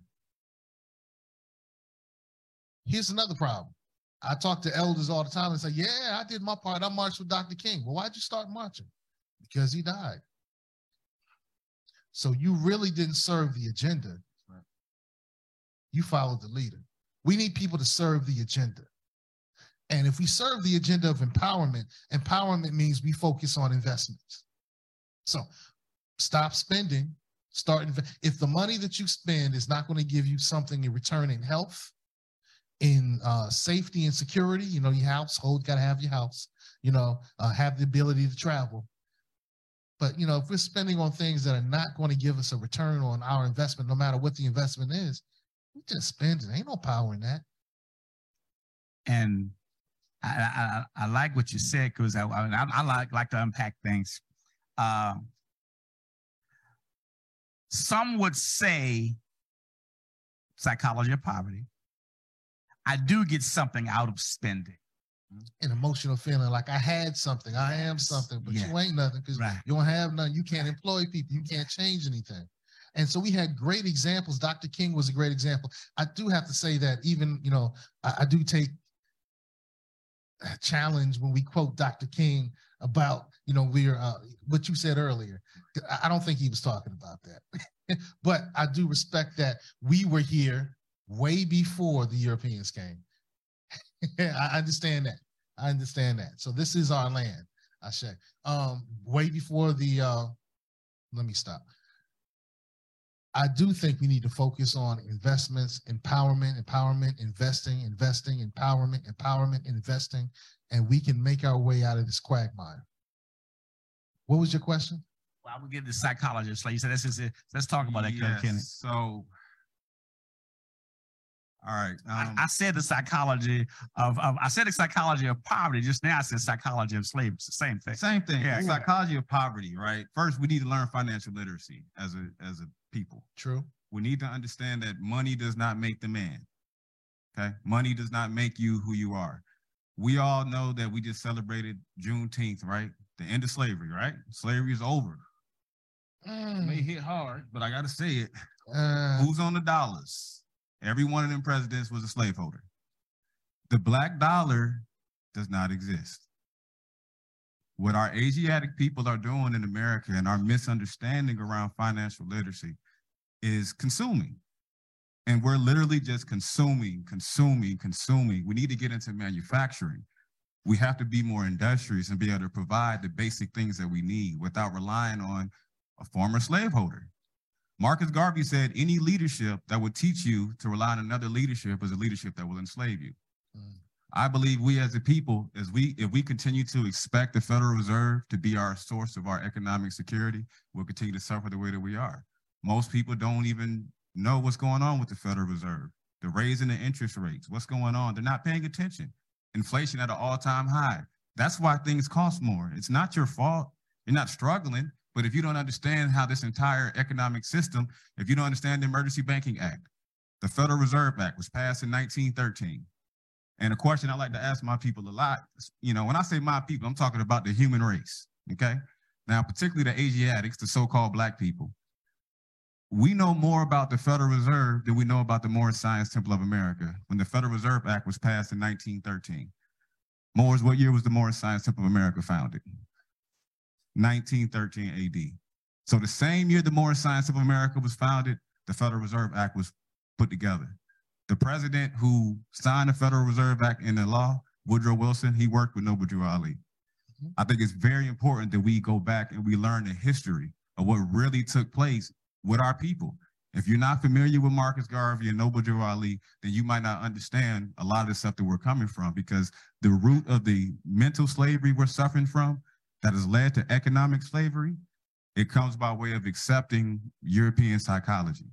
Here's another problem. I talk to elders all the time and say, Yeah, I did my part. I marched with Dr. King. Well, why'd you start marching? Because he died. So you really didn't serve the agenda. You followed the leader. We need people to serve the agenda. And if we serve the agenda of empowerment, empowerment means we focus on investments. So stop spending, start inv- if the money that you spend is not going to give you something in return in health, in uh, safety and security, you know, your household got to have your house, you know, uh, have the ability to travel. But you know, if we're spending on things that are not going to give us a return on our investment, no matter what the investment is, we just spend it. Ain't no power in that. And I, I, I like what you said because I, I, I, like like to unpack things. Uh, some would say psychology of poverty. I do get something out of spending. An emotional feeling like I had something, I am something, but yeah. you ain't nothing because right. you don't have nothing. You can't employ people, you can't change anything. And so we had great examples. Dr. King was a great example. I do have to say that even, you know, I, I do take a challenge when we quote Dr. King about, you know, we're uh, what you said earlier. I don't think he was talking about that. [LAUGHS] but I do respect that we were here way before the Europeans came. [LAUGHS] I understand that. I understand that. So this is our land, I say. Um, way before the uh, let me stop. I do think we need to focus on investments, empowerment, empowerment, investing, investing, empowerment, empowerment, investing, and we can make our way out of this quagmire. What was your question? Well, I would get the psychologist. Like you said, let's, just, let's talk about that, yes. Kenny. So all right. Um, I, I, said the psychology of, of, I said the psychology of poverty. Just now I said psychology of slavery. Same thing. Same thing. Yeah. Psychology of poverty, right? First, we need to learn financial literacy as a as a people. True. We need to understand that money does not make the man. Okay. Money does not make you who you are. We all know that we just celebrated Juneteenth, right? The end of slavery, right? Slavery is over. Mm. It may hit hard, but I gotta say it. Uh, Who's on the dollars? Every one of them presidents was a slaveholder. The black dollar does not exist. What our Asiatic people are doing in America and our misunderstanding around financial literacy is consuming. And we're literally just consuming, consuming, consuming. We need to get into manufacturing. We have to be more industrious and be able to provide the basic things that we need without relying on a former slaveholder. Marcus Garvey said, any leadership that would teach you to rely on another leadership is a leadership that will enslave you. Mm. I believe we as a people, as we if we continue to expect the Federal Reserve to be our source of our economic security, we'll continue to suffer the way that we are. Most people don't even know what's going on with the Federal Reserve. The raising the interest rates, what's going on? They're not paying attention. Inflation at an all-time high. That's why things cost more. It's not your fault. You're not struggling. But if you don't understand how this entire economic system, if you don't understand the Emergency Banking Act, the Federal Reserve Act was passed in 1913. And a question I like to ask my people a lot, you know, when I say my people, I'm talking about the human race, okay? Now, particularly the Asiatics, the so-called black people, we know more about the Federal Reserve than we know about the Moorish Science Temple of America when the Federal Reserve Act was passed in 1913. Moors, what year was the Moorish Science Temple of America founded? 1913 AD. So the same year the Moorish Science of America was founded, the Federal Reserve Act was put together. The president who signed the Federal Reserve Act in the law, Woodrow Wilson, he worked with Noble Drew Ali. Mhm. I think it's very important that we go back and we learn the history of what really took place with our people. If you're not familiar with Marcus Garvey and Noble Drew Ali, then you might not understand a lot of the stuff that we're coming from because the root of the mental slavery we're suffering from that has led to economic slavery, it comes by way of accepting European psychology.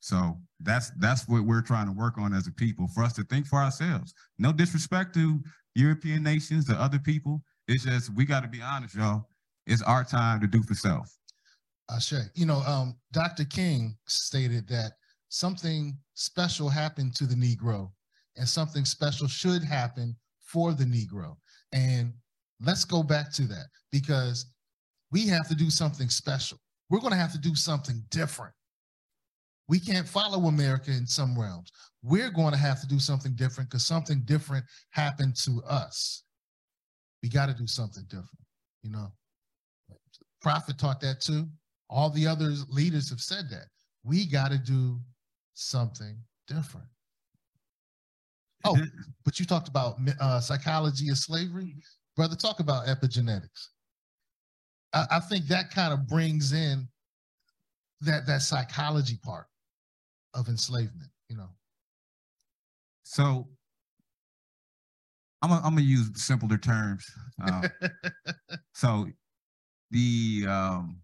So that's that's what we're trying to work on as a people for us to think for ourselves. No disrespect to European nations, to other people. It's just we got to be honest, y'all. It's our time to do for self. Ashe. You know, um, Dr. King stated that something special happened to the Negro and something special should happen for the Negro. And let's go back to that because we have to do something special. We're going to have to do something different. We can't follow America in some realms. We're going to have to do something different because something different happened to us. We got to do something different, you know. Prophet taught that too. All the other leaders have said that. We got to do something different. Oh, [LAUGHS] but you talked about uh, psychology of slavery. Brother, talk about epigenetics. I, I think that kind of brings in that that psychology part of enslavement, you know. So I'm gonna, I'm use simpler terms. Uh, [LAUGHS] so the um,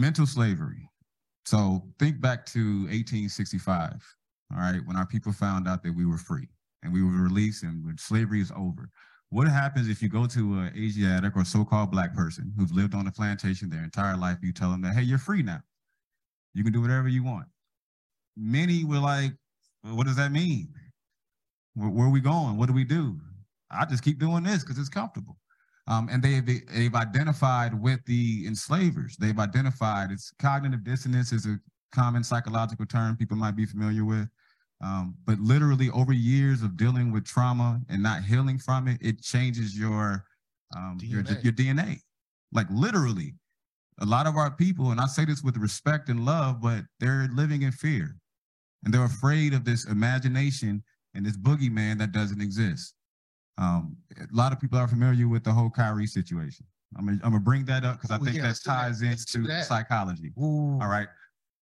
mental slavery. So think back to 1865, all right, when our people found out that we were free and we were released and when slavery is over. What happens if you go to an Asiatic or so-called black person who's lived on a plantation their entire life, you tell them that, hey, you're free now. You can do whatever you want. Many were like, well, what does that mean? Where, where, are we going? What do we do? I just keep doing this because it's comfortable. Um, and they've, they've identified with the enslavers. They've identified it's cognitive dissonance is a common psychological term people might be familiar with. Um, but literally over years of dealing with trauma and not healing from it, it changes your um, DNA. Your, your DNA. Like literally, a lot of our people, and I say this with respect and love, but they're living in fear. And they're afraid of this imagination and this boogeyman that doesn't exist. Um, a lot of people are familiar with the whole Kyrie situation. I'm gonna, I'm gonna bring that up because I think yeah, that ties that. into that. psychology. Ooh. All right.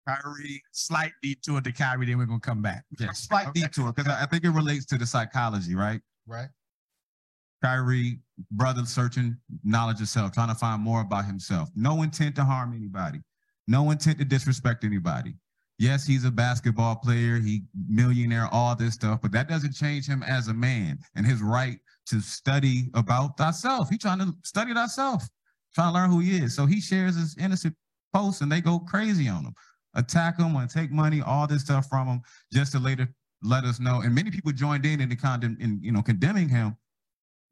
Kyrie, slight detour to Kyrie, then we're gonna come back. Yeah, slight okay. detour because I, I think it relates to the psychology, right? Right. Kyrie, brother searching knowledge of self, trying to find more about himself. No intent to harm anybody. No intent to disrespect anybody. Yes, he's a basketball player, he millionaire, all this stuff, but that doesn't change him as a man and his right to study about thyself. He's trying to study thyself, trying to learn who he is. So he shares his innocent posts and they go crazy on him, attack him, and take money, all this stuff from him, just to later let us know. And many people joined in in the condemn in you know condemning him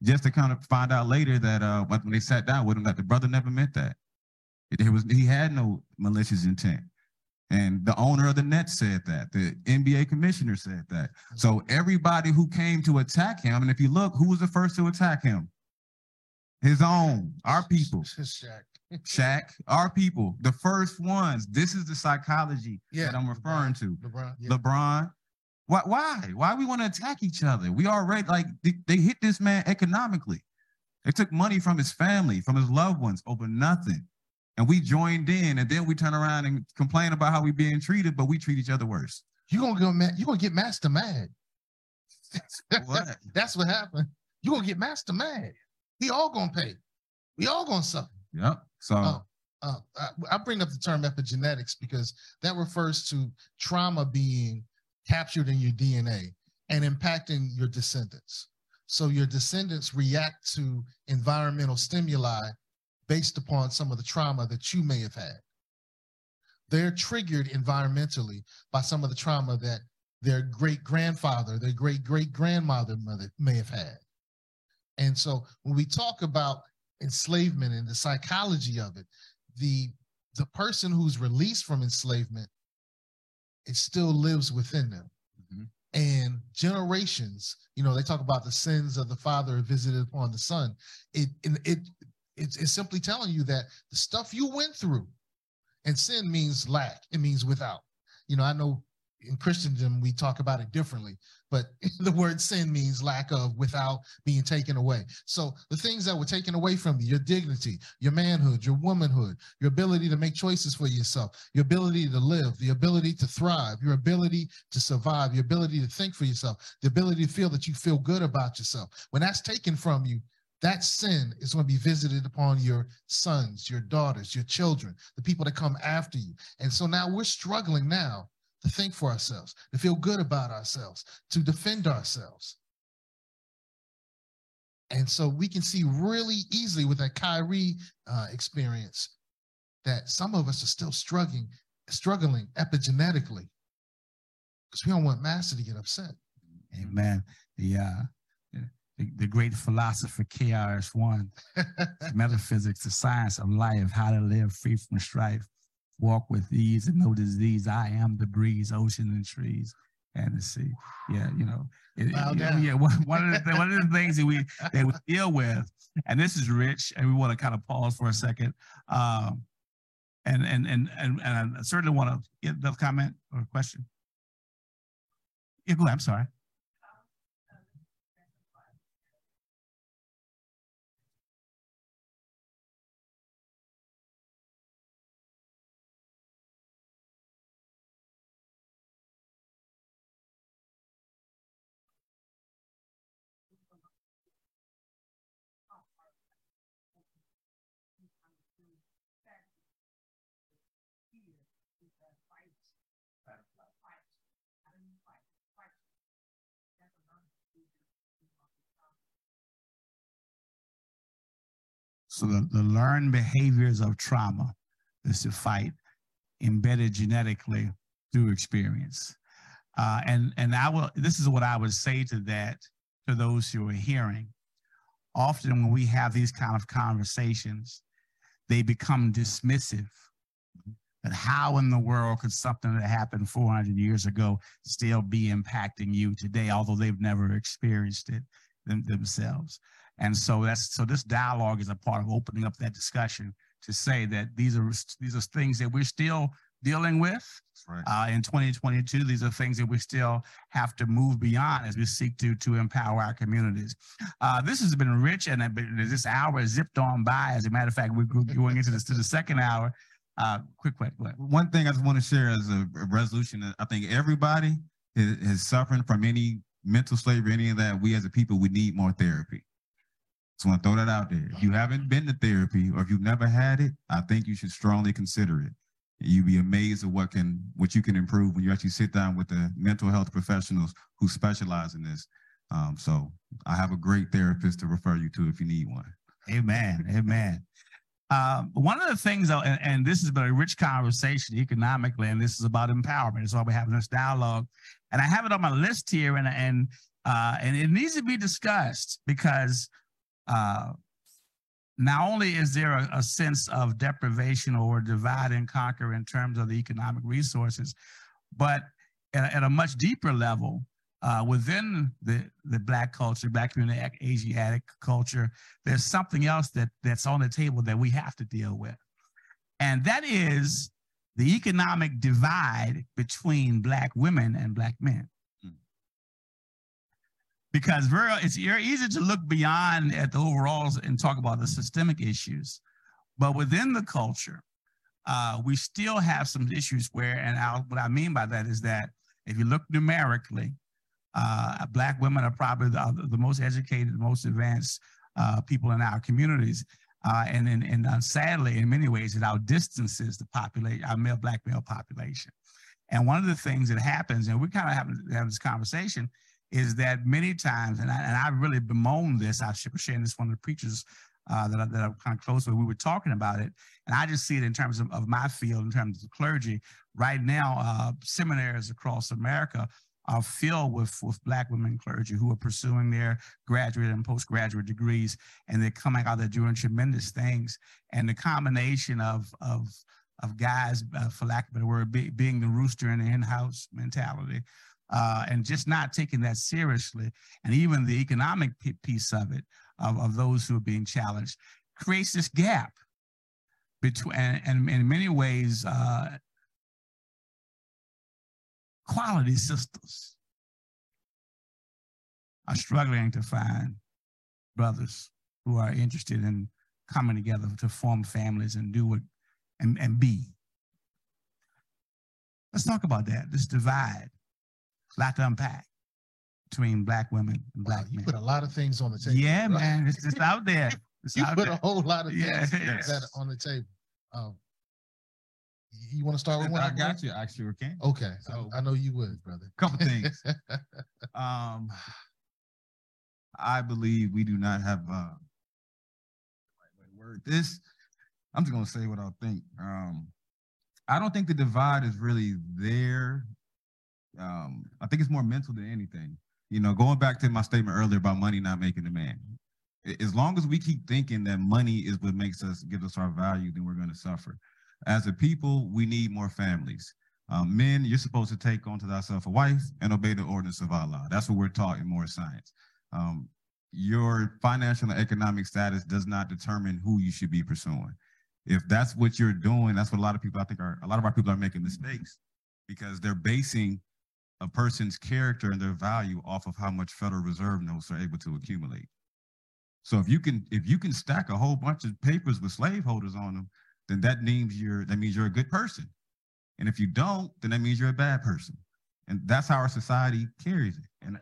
just to kind of find out later that uh, when they sat down with him, that the brother never meant that. It, it was he had no malicious intent. And the owner of the Nets said that. The NBA commissioner said that. So everybody who came to attack him, and if you look, who was the first to attack him? His own, our people. [LAUGHS] Shaq. Shaq, our people, the first ones. This is the psychology yeah, that I'm referring LeBron, to. LeBron. Yeah. LeBron, why? Why? Why we want to attack each other? We already like they, they hit this man economically. They took money from his family, from his loved ones, over nothing. And we joined in, and then we turn around and complain about how we being treated, but we treat each other worse. You gonna go mad? You gonna get master mad? [LAUGHS] what? That's what happened. You gonna get master mad? We all gonna pay. We all gonna suffer. Yep. So. Uh, uh, I, I bring up the term epigenetics because that refers to trauma being captured in your DNA and impacting your descendants. So your descendants react to environmental stimuli based upon some of the trauma that you may have had. They're triggered environmentally by some of the trauma that their great grandfather, their great great grandmother mother may have had. And so when we talk about enslavement and the psychology of it, the the person who's released from enslavement it still lives within them. Mm-hmm. And generations, you know, they talk about the sins of the father visited upon the son. It, it, it it's, it's simply telling you that the stuff you went through, and sin means lack, it means without. You know, I know in Christendom, we talk about it differently, but [LAUGHS] the word sin means lack of without being taken away. So the things that were taken away from you, your dignity, your manhood, your womanhood, your ability to make choices for yourself, your ability to live, the ability to thrive, your ability to survive, your ability to think for yourself, the ability to feel that you feel good about yourself. When that's taken from you, that sin is going to be visited upon your sons, your daughters, your children, the people that come after you. And so now we're struggling now to think for ourselves, to feel good about ourselves, to defend ourselves. And so we can see really easily with that Kyrie uh, experience that some of us are still struggling, struggling epigenetically because we don't want Master to get upset. Amen. Uh, the, the great philosopher KRS One, [LAUGHS] metaphysics, the science of life, how to live free from strife walk with ease and no disease. I am the breeze, ocean and trees and the sea. Yeah, you know, it, yeah. One, one of the one of the [LAUGHS] things that we that we deal with, and this is rich, and we want to kind of pause for a second. Um, and and and and, and I certainly want to get another comment or question. Yeah, go ahead. I'm sorry. So the, the learned behaviors of trauma is to fight embedded genetically through experience. Uh, and and I will. This is what I would say to that to those who are hearing. Often when we have these kind of conversations, they become dismissive. But how in the world could something that happened 400 years ago still be impacting you today, although they've never experienced it them, themselves? And so that's so this dialogue is a part of opening up that discussion to say that these are these are things that we're still dealing with right. uh, in 2022. These are things that we still have to move beyond as we seek to to empower our communities. Uh, this has been rich, and this hour has zipped on by. As a matter of fact, we're going into this to the second hour. Uh, quick, quick, quick. One thing I just want to share as a, a resolution. I think everybody is, is suffering from any mental slavery, any of that. We as a people, we need more therapy. So I want to throw that out there. If you haven't been to therapy or if you've never had it, I think you should strongly consider it. You'd be amazed at what can what you can improve when you actually sit down with the mental health professionals who specialize in this. Um, so I have a great therapist to refer you to if you need one. Amen. Amen. Um, one of the things, though, and, and, this has been a rich conversation economically, and this is about empowerment. That's why we're having this dialogue. And I have it on my list here, and and uh, and it needs to be discussed because uh, not only is there a, a, sense of deprivation or divide and conquer in terms of the economic resources, but at, at a much deeper level, uh, within the, the black culture, black community, Asiatic culture, there's something else that, that's on the table that we have to deal with. And that is the economic divide between black women and black men because very it's very easy to look beyond at the overalls and talk about the systemic issues, but within the culture, uh, we still have some issues where, and I'll, what I mean by that is that if you look numerically, uh, black women are probably the, the most educated, most advanced uh, people in our communities. Uh, and and, and uh, sadly, in many ways, it outdistances the population, our male black male population. And one of the things that happens, and we kind of have, have this conversation, is that many times, and I, and I really bemoan this, I was sharing this with one of the preachers uh, that, I, that I'm kind of close with, we were talking about it, and I just see it in terms of, of my field, in terms of the clergy. Right now, uh, seminaries across America are filled with, with Black women clergy who are pursuing their graduate and postgraduate degrees, and they're coming out there doing tremendous things. And the combination of, of, of guys, uh, for lack of a better word, be, being the rooster in the in-house mentality, uh, and just not taking that seriously, and even the economic piece of it, of, of those who are being challenged, creates this gap between, and, and in many ways, uh, quality sisters are struggling to find brothers who are interested in coming together to form families and do what and, and be. Let's talk about that. This divide, a lot to unpack between black women and black Wow, you men. put a lot of things on the table. yeah, right? man, it's just out there. [LAUGHS] It's You out put there. a whole lot of things Yeah, that on the table. Um, you want to start with one? I got you. I sure can. Okay, So- I, know you would, brother. Couple things. [LAUGHS] Um, I believe we do not have uh, right word this. I'm just gonna say what I think. Um, I don't think the divide is really there. Um, I think it's more mental than anything. You know, going back to my statement earlier about money not making the man. As long as we keep thinking that money is what makes us gives us our value, then we're gonna suffer. As a people, we need more families. Um, men, you're supposed to take unto thyself a wife and obey the ordinance of Allah. That's what we're taught in Moorish Science. Um, your financial and economic status does not determine who you should be pursuing. If that's what you're doing, that's what a lot of people I think are a lot of our people are making mistakes because they're basing a person's character and their value off of how much Federal Reserve notes they're able to accumulate. So if you can if you can stack a whole bunch of papers with slaveholders on them, then that means you're that means you're a good person. And if you don't, then that means you're a bad person. And that's how our society carries it. And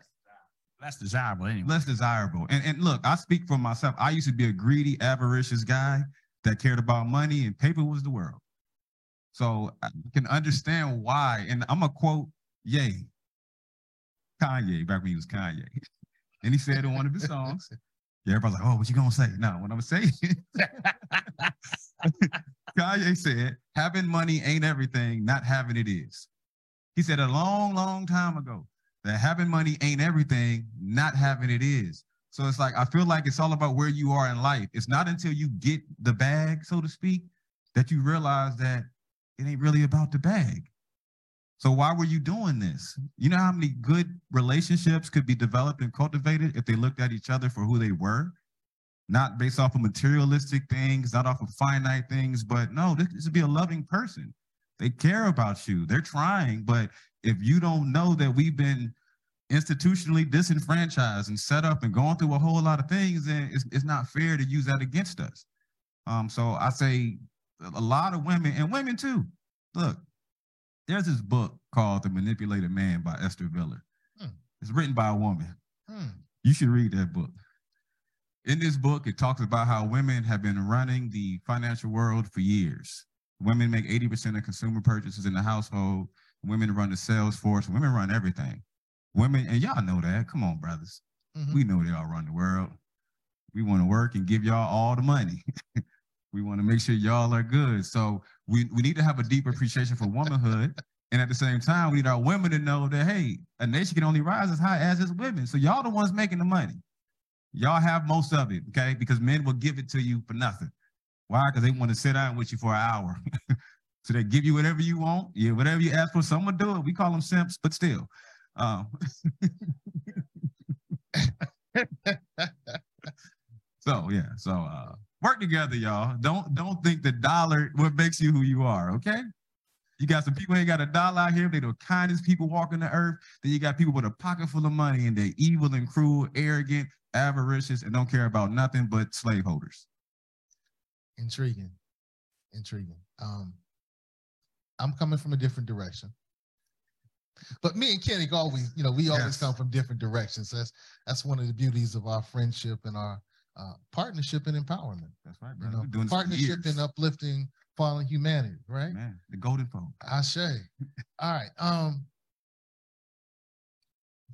That's desirable anyway. less desirable. And and look, I speak for myself. I used to be a greedy, avaricious guy that cared about money and paper was the world. So I can understand why. And I'm gonna quote Ye, Kanye, back when he was Kanye. And he said in one of his songs, yeah, everybody's like, oh, what you gonna say? No, what I'm saying, [LAUGHS] Kanye said, having money ain't everything, not having it is. He said a long, long time ago that having money ain't everything, not having it is. So it's like I feel like it's all about where you are in life. It's not until you get the bag, so to speak, that you realize that it ain't really about the bag. So why were you doing this? You know how many good relationships could be developed and cultivated if they looked at each other for who they were? Not based off of materialistic things, not off of finite things, but no, this, would be a loving person. They care about you. They're trying, but if you don't know that we've been institutionally disenfranchised and set up and going through a whole lot of things, then it's, it's not fair to use that against us. Um, so I say a lot of women and women too. Look, there's this book called The Manipulated Man by Esther Vilar. Hmm. It's written by a woman. Hmm. You should read that book. In this book, it talks about how women have been running the financial world for years. Women make 80% of consumer purchases in the household. Women run the sales force. Women run everything. Women, and y'all know that. Come on, brothers. Mhm. We know they all run the world. We want to work and give y'all all the money. [LAUGHS] we want to make sure y'all are good. So we, we need to have a deep appreciation for womanhood. And at the same time, we need our women to know that, hey, a nation can only rise as high as its women. So y'all the ones making the money. Y'all have most of it, okay? Because men will give it to you for nothing. Why? Because they want to sit down with you for an hour. [LAUGHS] so they give you whatever you want. Yeah, whatever you ask for, someone do it. We call them simps, but still. Um, [LAUGHS] so yeah, so uh work together, y'all. Don't don't think the dollar what makes you who you are, okay? You got some people who ain't got a dollar out here, they the kindest people walking the earth. Then you got people with a pocket full of money and they're evil and cruel, arrogant, avaricious, and don't care about nothing but slaveholders. Intriguing. Intriguing. Um, I'm coming from a different direction. But me and Kenny always, you know, we always Yes. come from different directions. That's that's one of the beauties of our friendship and our uh, partnership and empowerment. That's right, You know, partnership and uplifting fallen humanity, right? Man, the golden phone. I say. [LAUGHS] All right. Um,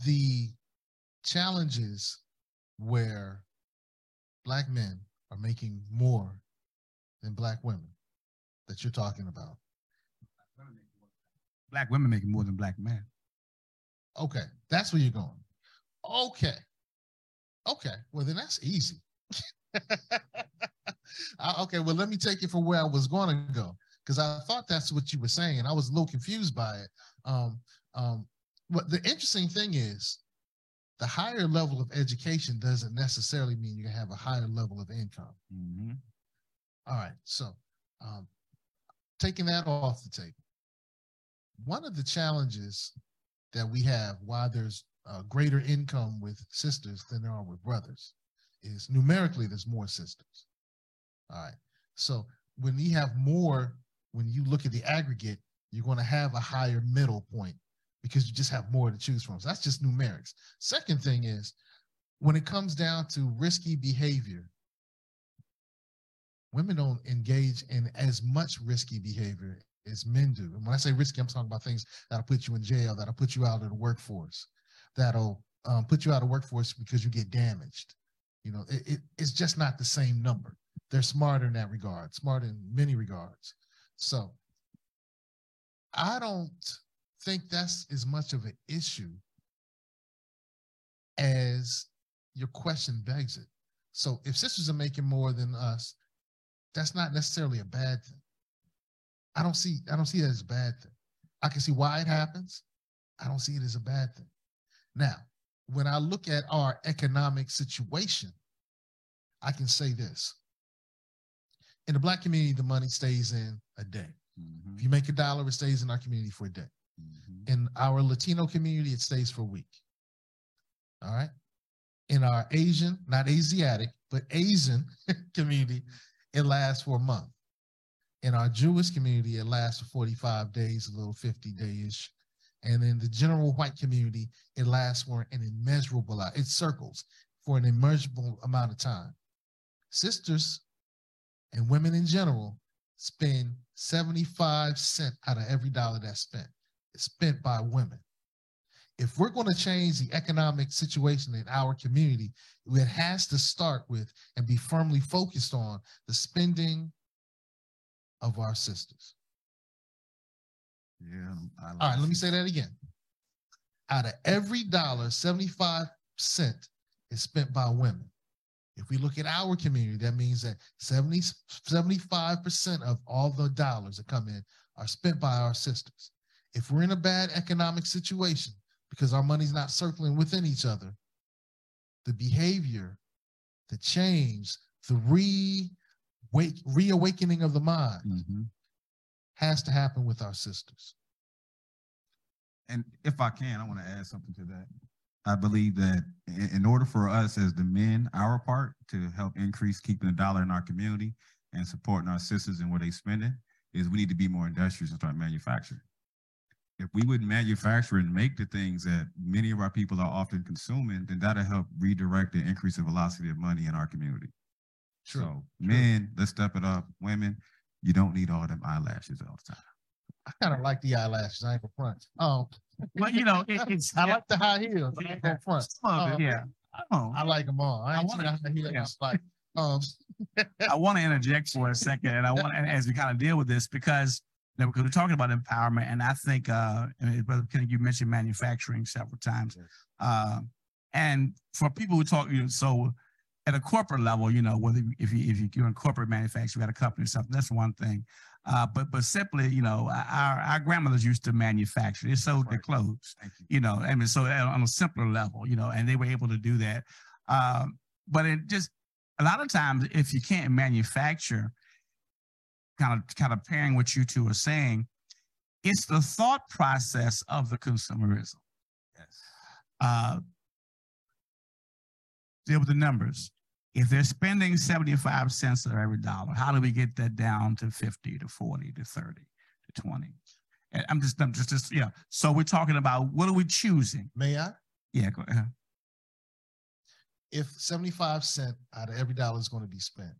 the challenges where black men are making more than black women that you're talking about. Black women making more than black men. Okay, that's where you're going. Okay. Okay. Well, then that's easy. [LAUGHS] Okay, well, let me take it from where I was going to go because I thought that's what you were saying. I was a little confused by it. Um, um, but the interesting thing is, the higher level of education doesn't necessarily mean you have a higher level of income. Mhm. All right, so um, taking that off the table, one of the challenges that we have why there's a greater income with sisters than there are with brothers is numerically there's more sisters. All right. So when you have more, when you look at the aggregate, you're going to have a higher middle point because you just have more to choose from. So that's just numerics. Second thing is when it comes down to risky behavior, women don't engage in as much risky behavior as men do. And when I say risky, I'm talking about things that'll put you in jail, that'll put you out of the workforce, that'll um, put you out of workforce because you get damaged. You know, it, it, it's just not the same number. They're smarter in that regard, smart in many regards. So I don't think that's as much of an issue as your question begs it. So if sisters are making more than us, that's not necessarily a bad thing. I don't see I don't see that as a bad thing. I can see why it happens. I don't see it as a bad thing. Now, when I look at our economic situation, I can say this. In the black community, the money stays in a day. Mm-hmm. If you make a dollar, it stays in our community for a day. Mm-hmm. In our Latino community, it stays for a week. All right. In our Asian, not Asiatic, but Asian [LAUGHS] community, it lasts for a month. In our Jewish community, it lasts for 45 days, a little 50 days. And in the general white community, it lasts for an immeasurable, uh, it circles for an immeasurable amount of time. Sisters and women in general spend 75 cents out of every dollar that's spent. It's spent by women. If we're going to change the economic situation in our community, it has to start with and be firmly focused on the spending of our sisters. Yeah. All right, let me say that again. Out of every dollar, 75 cent is spent by women. If we look at our community, that means that 70, 75% of all the dollars that come in are spent by our sisters. If we're in a bad economic situation because our money's not circling within each other, the behavior, the change, the re reawakening of the mind mm-hmm. Has to happen with our sisters. And if I can, I want to add something to that. I believe that in order for us as the men, our part to help increase keeping the dollar in our community and supporting our sisters and where they spend it, is we need to be more industrious and start manufacturing. If we would manufacture and make the things that many of our people are often consuming, then that'll help redirect and increase the velocity of money in our community. True. So men, let's step it up. Women, you don't need all them eyelashes all the time. I kind of like the eyelashes. I ain't gonna front. Oh, [LAUGHS] well, you know, it, it's [LAUGHS] I like the high heels. I ain't gonna front. Um, yeah. Oh, I like them all. I, I want to high heels. Yeah. Like, um, I [LAUGHS] want to interject for a second, and I want as we kind of deal with this because you know, because we're talking about empowerment, and I think, uh, and Brother Kenny, you mentioned manufacturing several times, yes. uh, and for people who talk, you know, so at a corporate level, you know, whether if you if you're in corporate manufacturing, you got a company or something, that's one thing. Uh, but but simply, you know, our our grandmothers used to manufacture. They sold right. their clothes, you. you. know, I mean, so on a simpler level, you know, and they were able to do that. Um, but it just a lot of times, if you can't manufacture, kind of kind of pairing what you two are saying, it's the thought process of the consumerism. Yes. Uh, deal with the numbers. If they're spending 75 cents of every dollar, how do we get that down to 50 to 40 to 30 to 20? And I'm just, I'm just, just, yeah. So we're talking about what are we choosing? May I? Yeah, go ahead. If 75 cent out of every dollar is going to be spent,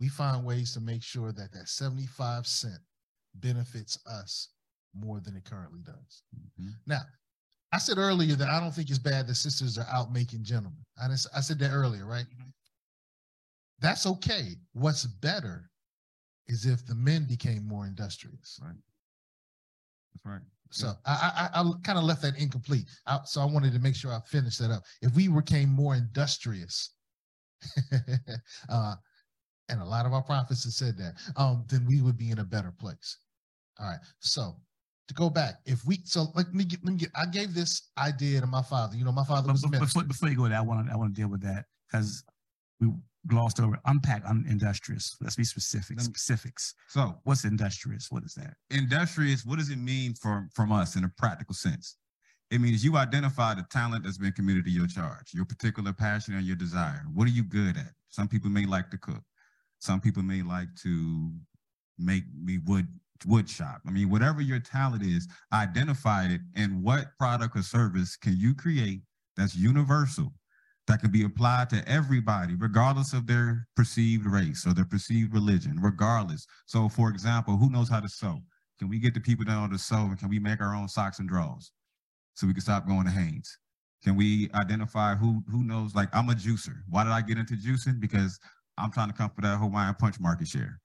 we find ways to make sure that that 75 cent benefits us more than it currently does. Mm-hmm. Now, I said earlier that I don't think it's bad that sisters are out making gentlemen. I, just, I said that earlier, right? Mm-hmm. That's okay. What's better is if the men became more industrious. Right. That's right. So yeah. I, I, I kind of left that incomplete. I, so I wanted to make sure I finished that up. If we became more industrious, [LAUGHS] uh, and a lot of our prophets have said that, um, then we would be in a better place. All right. So to go back, if we so let me get let me get I gave this idea to my father. You know, my father was but, before, before you go there, I want to I want to deal with that because we glossed over unpack un- industrious. Let's be specific. Specifics. So what's industrious? What is that? Industrious, what does it mean from from us in a practical sense? It means you identify the talent that's been committed to your charge, your particular passion and your desire. What are you good at? Some people may like to cook. Some people may like to make me wood wood shop. I mean, whatever your talent is, identify it and what product or service can you create that's universal that can be applied to everybody, regardless of their perceived race or their perceived religion, regardless. So, for example, who knows how to sew? Can we get the people down to sew and can we make our own socks and drawers so we can stop going to Hanes? Can we identify who who knows? Like, I'm a juicer. Why did I get into juicing? Because I'm trying to come for that Hawaiian punch market share.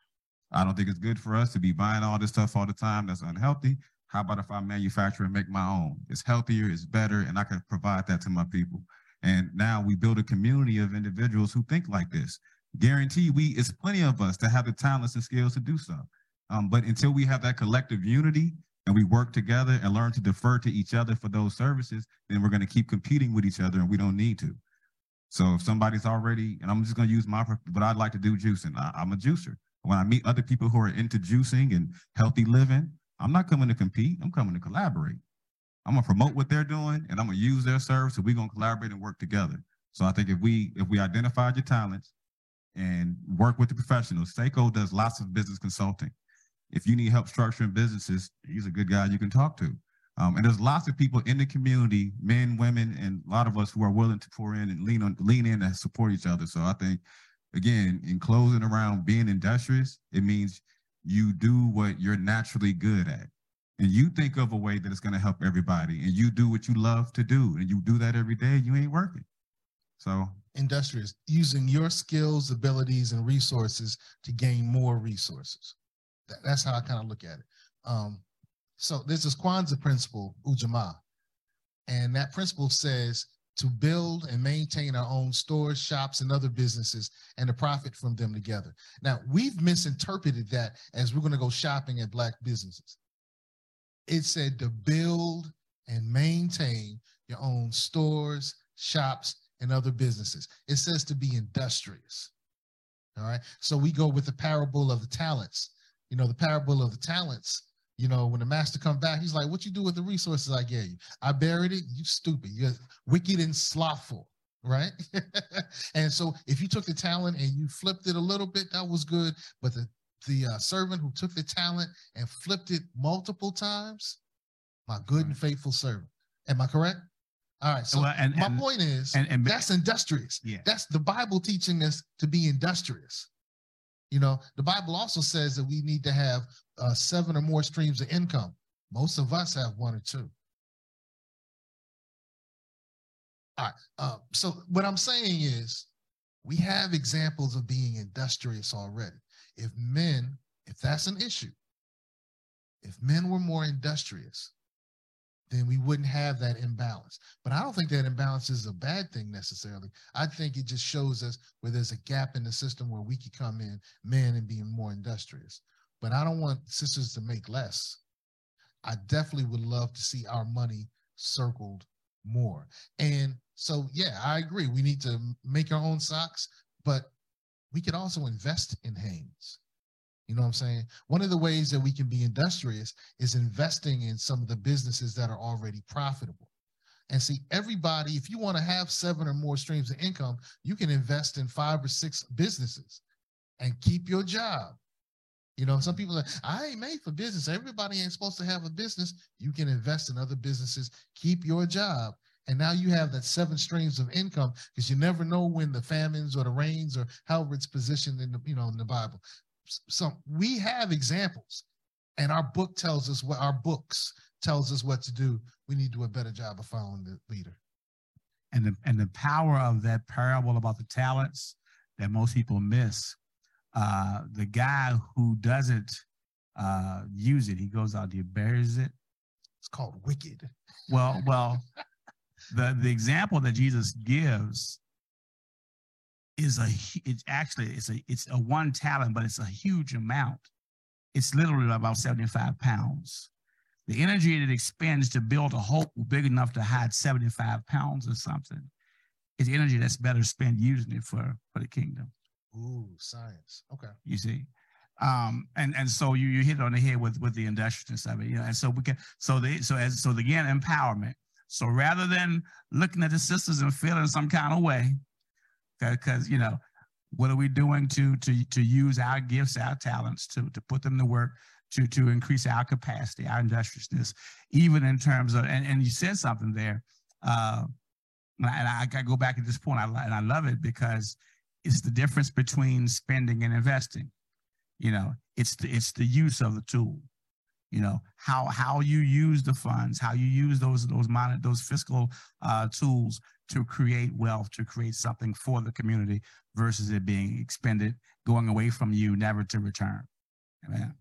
I don't think it's good for us to be buying all this stuff all the time. That's unhealthy. How about if I manufacture and make my own? It's healthier, it's better, and I can provide that to my people. And now we build a community of individuals who think like this. Guarantee we, it's plenty of us that have the talents and skills to do so. Um, but until we have that collective unity and we work together and learn to defer to each other for those services, then we're going to keep competing with each other and we don't need to. So if somebody's already, and I'm just going to use my, but I'd like to do juicing. I, I'm a juicer. When I meet other people who are into juicing and healthy living, I'm not coming to compete. I'm coming to collaborate. I'm gonna promote what they're doing and I'm gonna use their service. So we're gonna collaborate and work together. So I think if we if we identified your talents and work with the professionals, Sekou does lots of business consulting. If you need help structuring businesses, he's a good guy you can talk to. Um, and there's lots of people in the community, men, women, and a lot of us who are willing to pour in and lean on lean in and support each other. So I think again, in closing around being industrious, it means you do what you're naturally good at. And you think of a way that it's going to help everybody, and you do what you love to do, and you do that every day, you ain't working. So, industrious, using your skills, abilities, and resources to gain more resources. That, that's how I kind of look at it. Um, so, this is Kwanzaa principle, Ujamaa, and that principle says to build and maintain our own stores, shops, and other businesses and to profit from them together. Now, we've misinterpreted that as we're going to go shopping at Black businesses. It said to build and maintain your own stores, shops, and other businesses. It says to be industrious. All right. So we go with the parable of the talents. You know, the parable of the talents you know, when the master come back, he's like, what you do with the resources I gave you? I buried it. You stupid. You're wicked and slothful, right? [LAUGHS] and so if you took the talent and you flipped it a little bit, that was good. But the, the uh, servant who took the talent and flipped it multiple times, my good and faithful servant. Am I correct? All right. So well, and, my and, point is and, and, that's industrious. Yeah. That's the Bible teaching us to be industrious. You know, the Bible also says that we need to have uh, seven or more streams of income. Most of us have one or two. All right. Uh, so what I'm saying is we have examples of being industrious already. If men, if that's an issue, if men were more industrious, then we wouldn't have that imbalance. But I don't think that imbalance is a bad thing necessarily. I think it just shows us where there's a gap in the system where we could come in, men, and being more industrious. But I don't want sisters to make less. I definitely would love to see our money circled more. And so, yeah, I agree. We need to make our own socks, but we could also invest in Hanes. You know what I'm saying? One of the ways that we can be industrious is investing in some of the businesses that are already profitable. And see, everybody, if you want to have seven or more streams of income, you can invest in five or six businesses and keep your job. You know, some people are, I ain't made for business. Everybody ain't supposed to have a business. You can invest in other businesses, keep your job. And now you have that seven streams of income because you never know when the famines or the rains or however it's positioned in the, you know, in the Bible. So we have examples and our book tells us what our books tells us what to do. We need to do a better job of following the leader. And the and the power of that parable about the talents that most people miss uh the guy who doesn't uh use it he goes out he buries it. It's called wicked. Well well the the example that jesus gives is a it's actually it's a it's a one talent, but it's a huge amount. It's literally about 75 pounds. The energy that it expends to build a hole big enough to hide 75 pounds or something is energy that's better spent using it for for the kingdom. Ooh, science. Okay. You see. Um, and and so you you hit on the head with with the industriousness of it, you know. And so we can so the so as so again empowerment. So rather than looking at the sisters and feeling some kind of way, because you know, what are we doing to to to use our gifts, our talents to to put them to work to to increase our capacity, our industriousness, even in terms of and, and you said something there. Uh, and I, I go back at this point, I, and I love it because it's the difference between spending and investing. You know, it's the, it's the use of the tool. You know how how you use the funds, how you use those those mon- those fiscal uh, tools to create wealth, to create something for the community, versus it being expended, going away from you, never to return. Amen.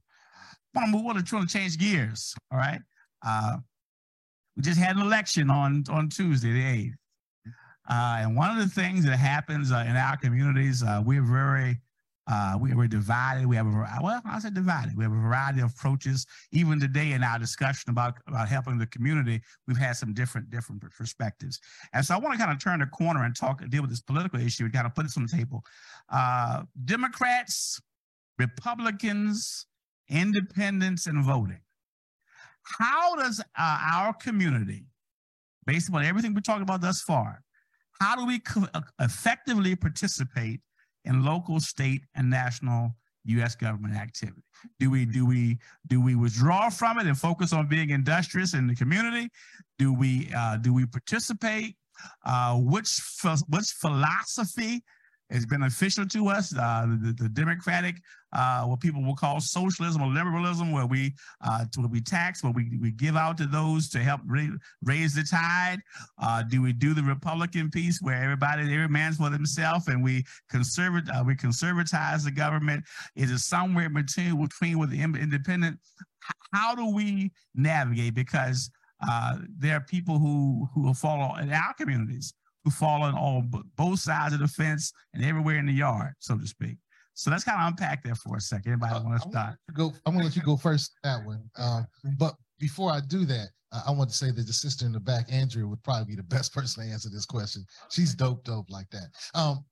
Want to move on to change gears. All right. Uh, we just had an election on on Tuesday, the eighth. Uh, and one of the things that happens uh, in our communities, uh, we're very, uh, we, are divided. We have a, well, I said divided. We have a variety of approaches. Even today in our discussion about, about helping the community, we've had some different, different perspectives. And so I want to kind of turn the corner and talk, deal with this political issue and kind of put this on the table. Uh, Democrats, Republicans, independents, and voting. How does uh, our community, based upon everything we talked about thus far, how do we uh, effectively participate in local, state, and national U.S. government activity? Do we do we do we withdraw from it and focus on being industrious in the community? Do we uh, do we participate? Uh, which which philosophy is beneficial to us. Uh, the, the, democratic, uh, what people will call socialism or liberalism, where we uh, where we tax, where we, we give out to those to help ra raise the tide. Uh, do we do the Republican piece where everybody, every man's for themselves, and we conservate, uh, we conservatize the government? Is it somewhere between between with the independent? How do we navigate? Because uh, there are people who who will follow in our communities who fall on all both sides of the fence and everywhere in the yard, so to speak. So let's kind of unpack that for a second. Anybody uh, want to start? Go. I'm gonna let you go first. That one. Um, but before I do that, uh, I want to say that the sister in the back, Andrea, would probably be the best [LAUGHS] person to answer this question. She's dope, dope like that. Um,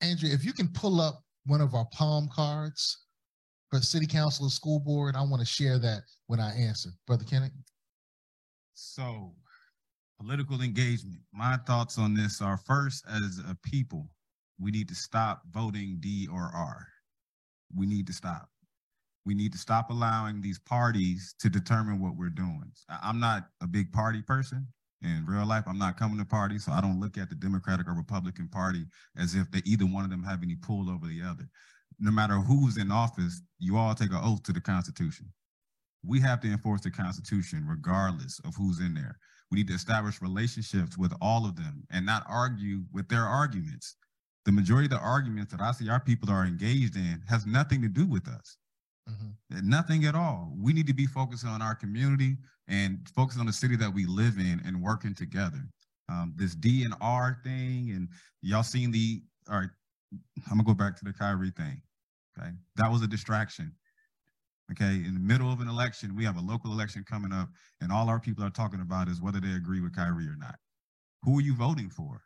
Andrea, if you can pull up one of our palm cards for city council or school board, I want to share that when I answer. Brother Kenneth. So political engagement. My thoughts on this are first, as a people, we need to stop voting D or R. We need to stop. We need to stop allowing these parties to determine what we're doing. I'm not a big party person. In real life, I'm not coming to parties, so I don't look at the Democratic or Republican Party as if they either one of them have any pull over the other. No matter who's in office, you all take an oath to the Constitution. We have to enforce the Constitution regardless of who's in there. We need to establish relationships with all of them and not argue with their arguments. The majority of the arguments that I see our people are engaged in has nothing to do with us. Mm-hmm. Nothing at all. We need to be focusing on our community and focusing on the city that we live in and working together. Um, this D and R thing, and y'all seen the, all right, I'm gonna go back to the Kyrie thing. Okay. That was a distraction. Okay, in the middle of an election, we have a local election coming up, and all our people are talking about is whether they agree with Kyrie or not. Who are you voting for?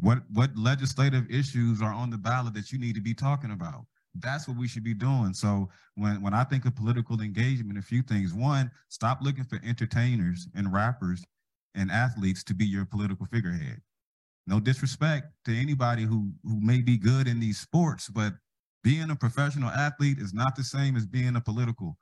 What what legislative issues are on the ballot that you need to be talking about? That's what we should be doing. So when when I think of political engagement, a few things. One, stop looking for entertainers and rappers and athletes to be your political figurehead. No disrespect to anybody who who may be good in these sports, but being a professional athlete is not the same as being a political.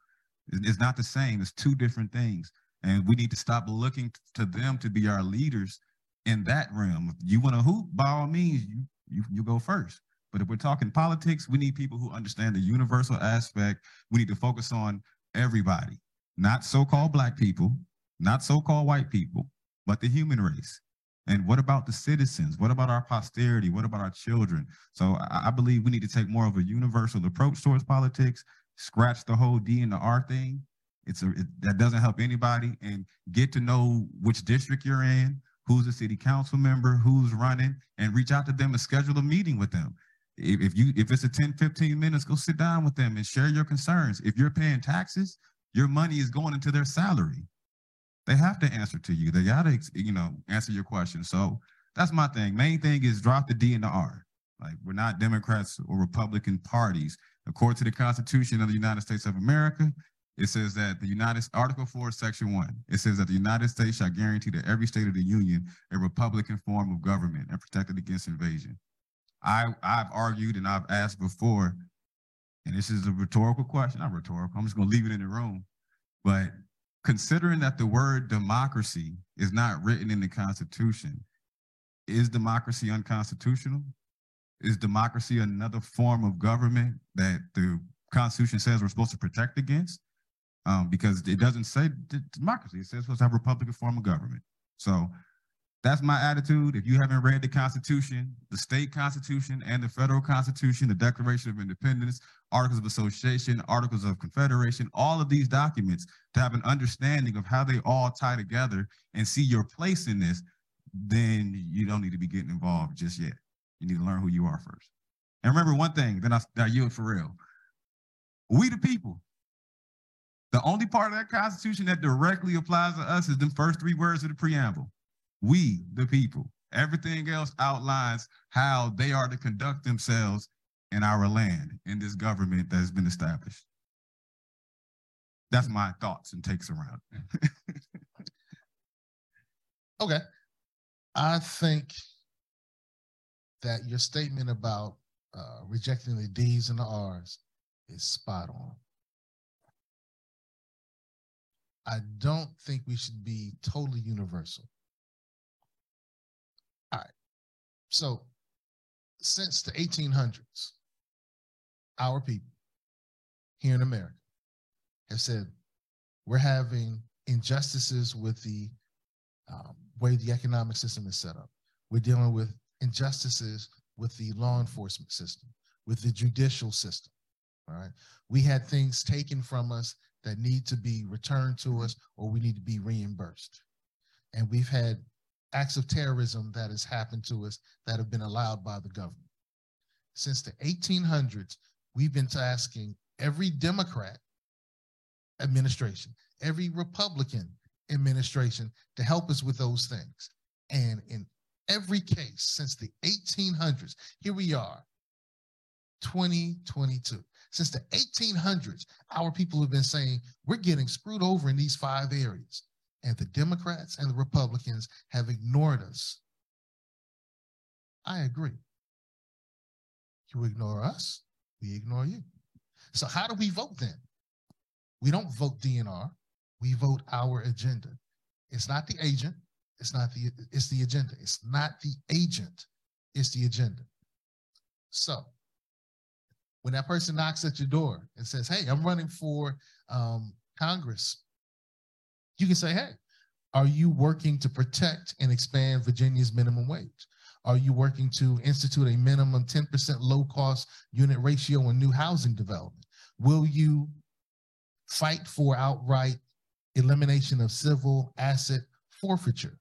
It's not the same. It's two different things. And we need to stop looking to them to be our leaders in that realm. If you want to hoop, by all means, you, you, you go first. But if we're talking politics, we need people who understand the universal aspect. We need to focus on everybody, not so-called black people, not so-called white people, but the human race. And what about the citizens? What about our posterity? What about our children? So I, I believe we need to take more of a universal approach towards politics, scratch the whole D and the R thing. It's a it, that doesn't help anybody and get to know which district you're in, who's a city council member, who's running, and reach out to them and schedule a meeting with them. If, if you if it's a 10, 15 minutes, go sit down with them and share your concerns. If you're paying taxes, your money is going into their salary they have to answer to you. They gotta, you know, answer your question. So that's my thing. Main thing is drop the D and the R. Like we're not Democrats or Republican parties. According to the Constitution of the United States of America, it says that the United Article 4, Section 1, it says that the United States shall guarantee to every state of the Union a republican form of government and protect it against invasion. I, I've argued and I've asked before, and this is a rhetorical question, not rhetorical, I'm just gonna leave it in the room. But considering that the word democracy is not written in the Constitution, is democracy unconstitutional? Is democracy another form of government that the Constitution says we're supposed to protect against? Um, because it doesn't say democracy, it says supposed to have a Republican form of government. So that's my attitude. If you haven't read the Constitution, the state constitution and the federal constitution, the Declaration of Independence, Articles of Association, Articles of Confederation, all of these documents to have an understanding of how they all tie together and see your place in this, then you don't need to be getting involved just yet. You need to learn who you are first. And remember one thing, then I, I yield for real. We the people. The only part of that Constitution that directly applies to us is the first three words of the preamble. We the people. Everything else outlines how they are to conduct themselves in our land, in this government that has been established. That's my thoughts and takes around. [LAUGHS] okay. I think that your statement about uh, rejecting the D's and the R's is spot on. I don't think we should be totally universal. All right. So, since the 1800s, our people here in America have said we're having injustices with the um, way the economic system is set up. We're dealing with injustices with the law enforcement system, with the judicial system. All right. We had things taken from us that need to be returned to us or we need to be reimbursed. And we've had acts of terrorism that has happened to us that have been allowed by the government. Since the 1800s, we've been tasking every Democrat administration, every Republican administration to help us with those things. And in every case since the 1800s, here we are, 2022. Since the 1800s, our people have been saying we're getting screwed over in these five areas. And the Democrats and the Republicans have ignored us. I agree. You ignore us, we ignore you. So, how do we vote then? We don't vote DNR, we vote our agenda. It's not the agent, it's not the it's the agenda. It's not the agent, it's the agenda. So when that person knocks at your door and says, Hey, I'm running for um, Congress, you can say, Hey, are you working to protect and expand Virginia's minimum wage? Are you working to institute a minimum 10% low cost unit ratio in new housing development? Will you fight for outright elimination of civil asset forfeiture?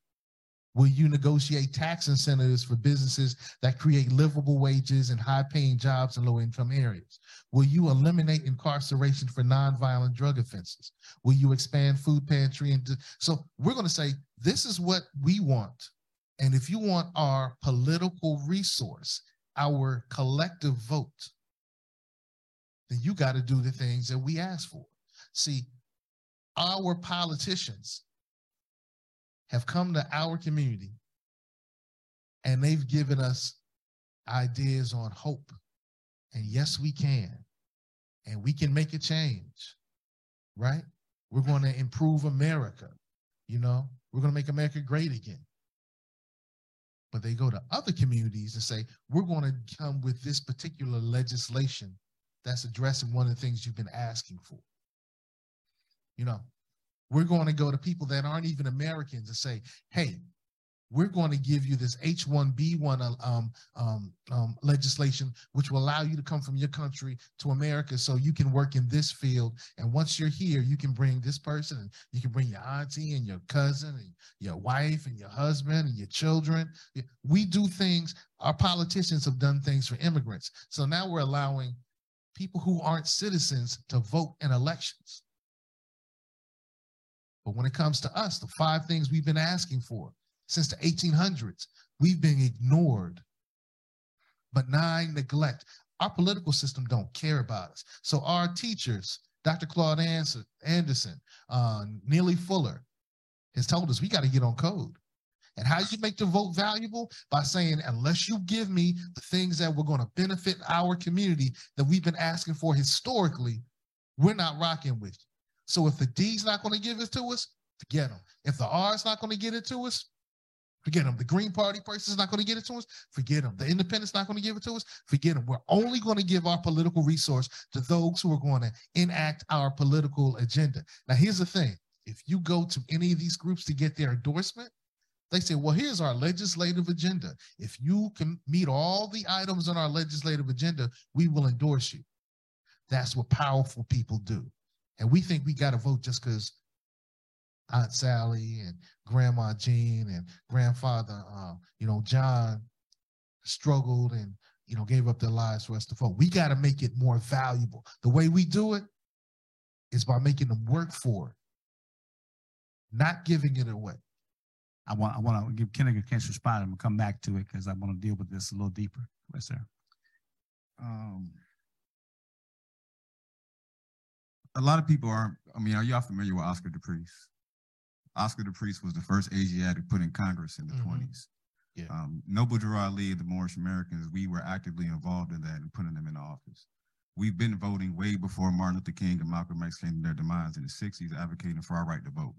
Will you negotiate tax incentives for businesses that create livable wages and high paying jobs in low income areas? Will you eliminate incarceration for nonviolent drug offenses? Will you expand food pantry? And so we're going to say, this is what we want. And if you want our political resource, our collective vote, then you got to do the things that we ask for. See, our politicians have come to our community and they've given us ideas on hope. And yes, we can. And we can make a change, right? We're going to improve America. You know, we're going to make America great again. But they go to other communities and say, we're going to come with this particular legislation that's addressing one of the things you've been asking for. You know, we're going to go to people that aren't even Americans and say, hey, we're going to give you this H-1B1 uh, um, um, um, legislation, which will allow you to come from your country to America so you can work in this field. And once you're here, you can bring this person and you can bring your auntie and your cousin and your wife and your husband and your children. We do things, our politicians have done things for immigrants. So now we're allowing people who aren't citizens to vote in elections. But when it comes to us, the five things we've been asking for since the 1800s, we've been ignored. Benign neglect. Our political system don't care about us. So our teachers Dr. Claude Anderson, uh, Neely Fuller has told us we got to get on code. And how do you make the vote valuable? By saying, unless you give me the things that we're going to benefit our community that we've been asking for historically, we're not rocking with you. So if the D's not going to give it to us, forget them. If the R's not going to get it to us, forget them. The Green Party person is not going to get it to us, forget them. The Independent's not going to give it to us, forget them. We're only going to give our political resource to those who are going to enact our political agenda. Now, here's the thing. If you go to any of these groups to get their endorsement, they say, well, here's our legislative agenda. If you can meet all the items on our legislative agenda, we will endorse you. That's what powerful people do. And we think we got to vote just because Aunt Sally and Grandma Jean and grandfather, uh, you know, John struggled and, you know, gave up their lives for us to vote. We got to make it more valuable. The way we do it is by making them work for it, not giving it away. I want I want to give Kenneth a chance to respond. I'm gonna come back to it because I want to deal with this a little deeper. Yes, sir. Um, a lot of people aren't. I mean, are y'all familiar with Oscar DePriest? Oscar the DePriest was the first Asiatic put in Congress in the Mhm. 20s. Yeah. Um, Noble Drew Ali, the Moorish Americans, we were actively involved in that and putting them in office. We've been voting way before Martin Luther King and Malcolm X came to their demise in the 60s, advocating for our right to vote.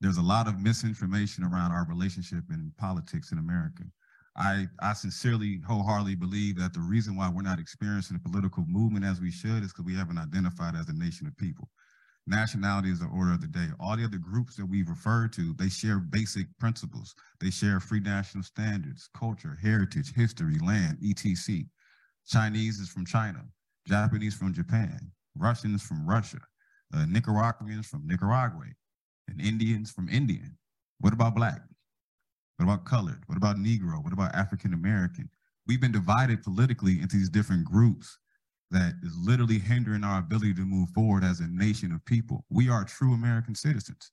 There's a lot of misinformation around our relationship in politics in America. I, I sincerely, wholeheartedly believe that the reason why we're not experiencing a political movement as we should is because we haven't identified as a nation of people. Nationality is the order of the day. All the other groups that we've referred to, they share basic principles. They share free national standards, culture, heritage, history, land, etc. Chinese is from China, Japanese from Japan, Russians from Russia, uh, Nicaraguans from Nicaragua, and Indians from Indian. What about black? What about colored? What about Negro? What about African American? We've been divided politically into these different groups that is literally hindering our ability to move forward as a nation of people. We are true American citizens.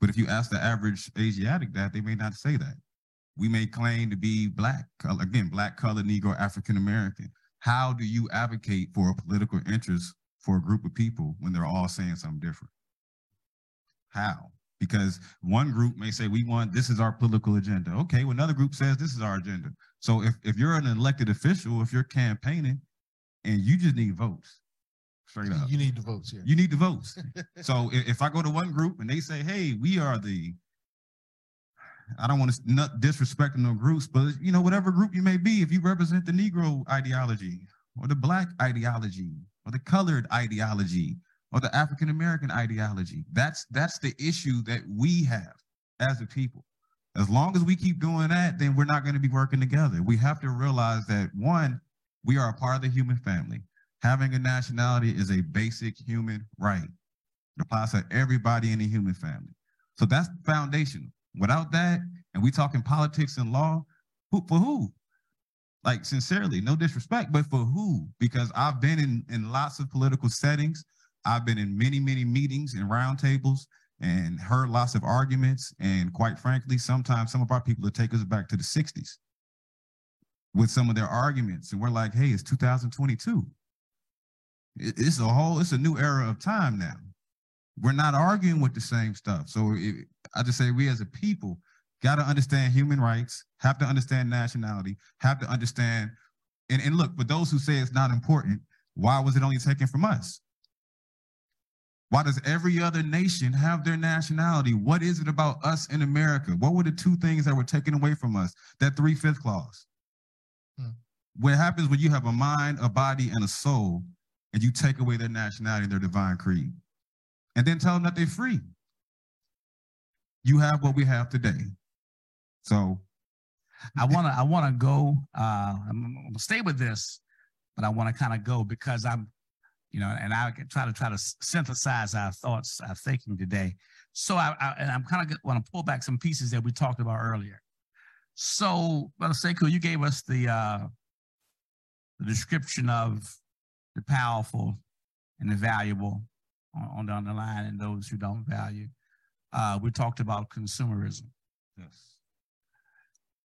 But if you ask the average Asiatic that, they may not say that. We may claim to be black, again, black, colored, Negro, African American. How do you advocate for a political interest for a group of people when they're all saying something different? How? Because one group may say, we want, this is our political agenda. Okay, well, another group says this is our agenda. So if, if you're an elected official, if you're campaigning and you just need votes, straight up, You need the votes here. you need the votes. [LAUGHS] so if, if I go to one group and they say, hey, we are the, I don't want to not disrespect no groups, but you know, whatever group you may be, if you represent the Negro ideology or the Black ideology or the colored ideology or the African American ideology, that's that's the issue that we have as a people. As long as we keep doing that, then we're not going to be working together. We have to realize that one, we are a part of the human family. Having a nationality is a basic human right. It applies to everybody in the human family. So that's foundational. Without that, and we talking politics and law, who, for who? Like sincerely, no disrespect, but for who? Because I've been in, in lots of political settings. I've been in many, many meetings and roundtables and heard lots of arguments. And quite frankly, sometimes some of our people will take us back to the 60s with some of their arguments. And we're like, hey, it's 2022. It's a whole, it's a new era of time now. We're not arguing with the same stuff. So it, I just say we as a people got to understand human rights, have to understand nationality, have to understand. And, and look, for those who say it's not important, why was it only taken from us? Why does every other nation have their nationality? What is it about us in America? What were the two things that were taken away from us? That three fifth clause. Hmm. What happens when you have a mind, a body, and a soul, and you take away their nationality and their divine creed, and then tell them that they're free? You have what we have today. So I want to I want to go. Uh, I'm, I'm gonna stay with this, but I want to kind of go because I'm, you know, and I can try to try to synthesize our thoughts, our thinking today. So I, I and I'm kind of want to pull back some pieces that we talked about earlier. So, Brother Sekou, you gave us the uh, the description of the powerful and the valuable on, on down the line, and those who don't value. Uh, we talked about consumerism yes.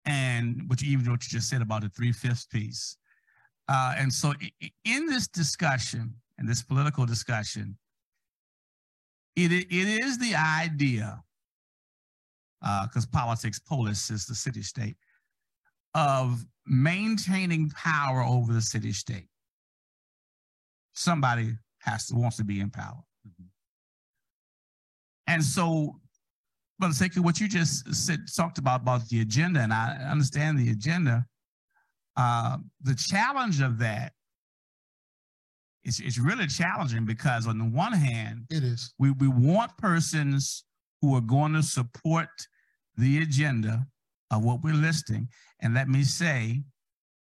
and what you even what you just said about the three fifths piece. Uh, and so in this discussion, in this political discussion, it, it is the idea, because uh, politics, polis is the city state, of maintaining power over the city state. Somebody has to wants to be in power. Mm-hmm. And so, Sekou what you just said, talked about about the agenda, and I understand the agenda, uh, the challenge of that is it's really challenging because on the one hand, it is we, we want persons who are going to support the agenda of what we're listing. And let me say,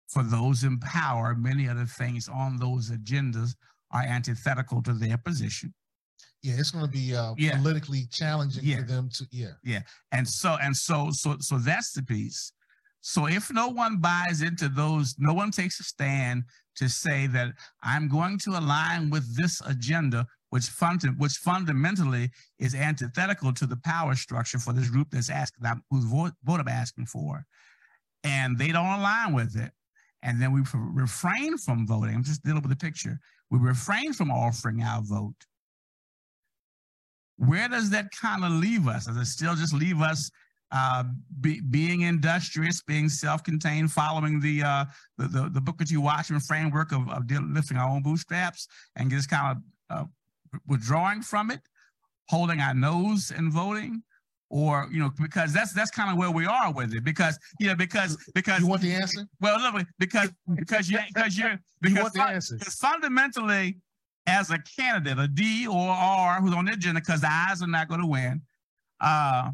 for those in power, many other things on those agendas are antithetical to their position. Yeah, it's going to be uh, yeah. politically challenging yeah. for them to. Yeah, yeah, and so and so so so that's the piece. So if no one buys into those, no one takes a stand to say that I'm going to align with this agenda, which, fund, which fundamentally is antithetical to the power structure for this group that's asking, whose vote, I'm asking for, and they don't align with it, and then we refrain from voting. I'm just dealing with the picture. We refrain from offering our vote. Where does that kind of leave us? Does it still just leave us uh, be, being industrious, being self-contained, following the, uh, the, the the Booker T. Washington framework of, of lifting our own bootstraps, and just kind of uh, withdrawing from it, holding our nose and voting, or you know, because that's that's kind of where we are with it. Because you know, because because you want the answer. Well, look, because because you because you're because [LAUGHS] you want the answer. fundamentally, as a candidate, a D or R who's on the agenda, because the eyes are not going to win. Uh,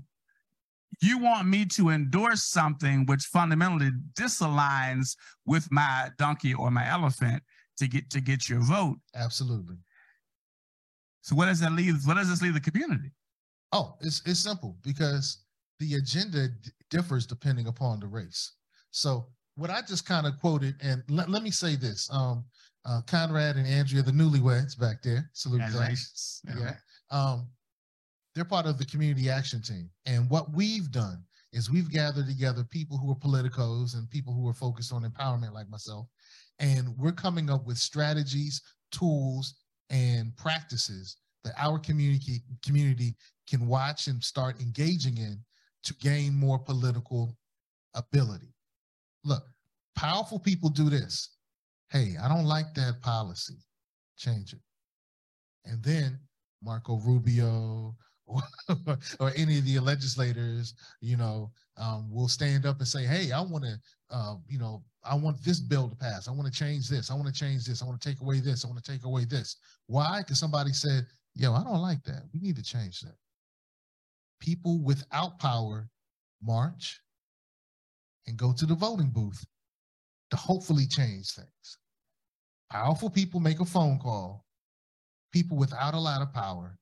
you want me to endorse something which fundamentally disaligns with my donkey or my elephant to get to get your vote. Absolutely. So what does that leave? What does this leave the community? Oh, it's it's simple because the agenda d- differs depending upon the race. So what I just kind of quoted, and let, let me say this: um, uh, Conrad and Andrea, the newlyweds back there, salute Congratulations. Yeah. Um, they're part of the community action team. And what we've done is we've gathered together people who are politicos and people who are focused on empowerment like myself. And we're coming up with strategies, tools, and practices that our community community can watch and start engaging in to gain more political ability. Look, powerful people do this. Hey, I don't like that policy. Change it. And then Marco Rubio, [LAUGHS] or, or any of the legislators, you know, um, will stand up and say, "Hey, I want to, uh, you know, I want this bill to pass. I want to change this. I want to change this. I want to take away this. I want to take away this." Why? Because somebody said, "Yo, I don't like that. We need to change that." People without power march and go to the voting booth to hopefully change things. Powerful people make a phone call. People without a lot of power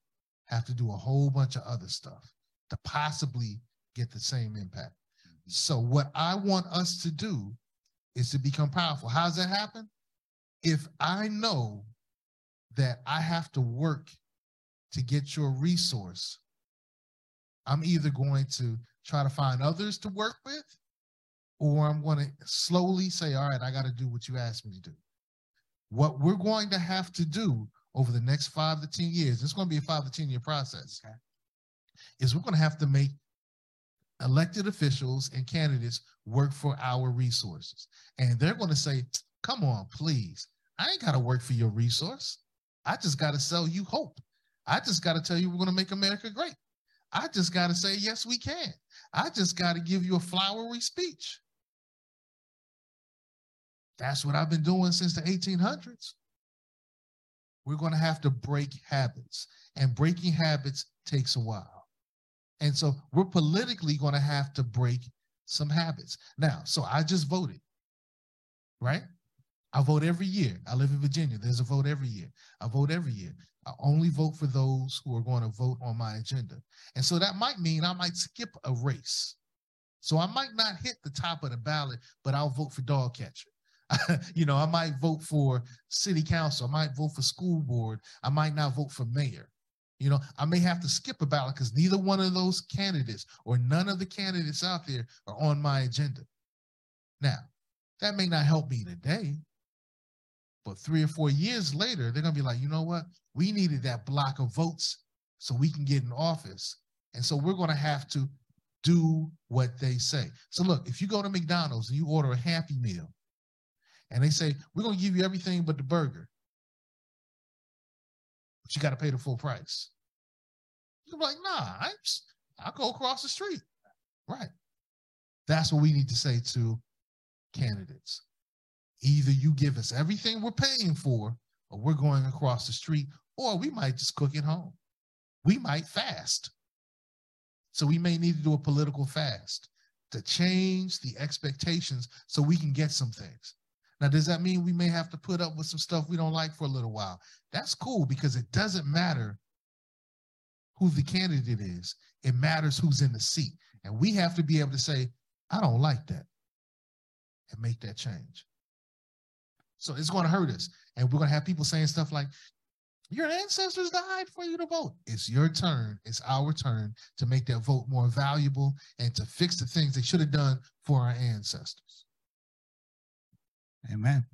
have to do a whole bunch of other stuff to possibly get the same impact. So, what I want us to do is to become powerful. How does that happen? If I know that I have to work to get your resource, I'm either going to try to find others to work with, or I'm going to slowly say, All right, I got to do what you asked me to do. What we're going to have to do over the next five to 10 years, it's going to be a five to 10 year process, okay. is we're going to have to make elected officials and candidates work for our resources. And they're going to say, come on, please. I ain't got to work for your resource. I just got to sell you hope. I just got to tell you we're going to make America great. I just got to say, yes, we can. I just got to give you a flowery speech. That's what I've been doing since the 1800s we're going to have to break habits. And breaking habits takes a while. And so we're politically going to have to break some habits. Now, so I just voted, right? I vote every year. I live in Virginia. There's a vote every year. I vote every year. I only vote for those who are going to vote on my agenda. And so that might mean I might skip a race. So I might not hit the top of the ballot, but I'll vote for dog catcher. [LAUGHS] you know, I might vote for city council. I might vote for school board. I might not vote for mayor. You know, I may have to skip a ballot because neither one of those candidates or none of the candidates out there are on my agenda. Now, that may not help me today, but three or four years later, they're going to be like, you know what? We needed that block of votes so we can get in office. And so we're going to have to do what they say. So look, if you go to McDonald's and you order a Happy Meal, and they say, we're going to give you everything but the burger, you got to pay the full price. You're like, nah, I, I'll go across the street. Right. That's what we need to say to candidates. Either you give us everything we're paying for, or we're going across the street, or we might just cook at home. We might fast. So we may need to do a political fast to change the expectations so we can get some things. Now, does that mean we may have to put up with some stuff we don't like for a little while? That's cool because it doesn't matter who the candidate is, it matters who's in the seat. And we have to be able to say, I don't like that, and make that change. So it's going to hurt us. And we're going to have people saying stuff like, your ancestors died for you to vote. It's your turn. It's our turn to make that vote more valuable and to fix the things they should have done for our ancestors. Amen.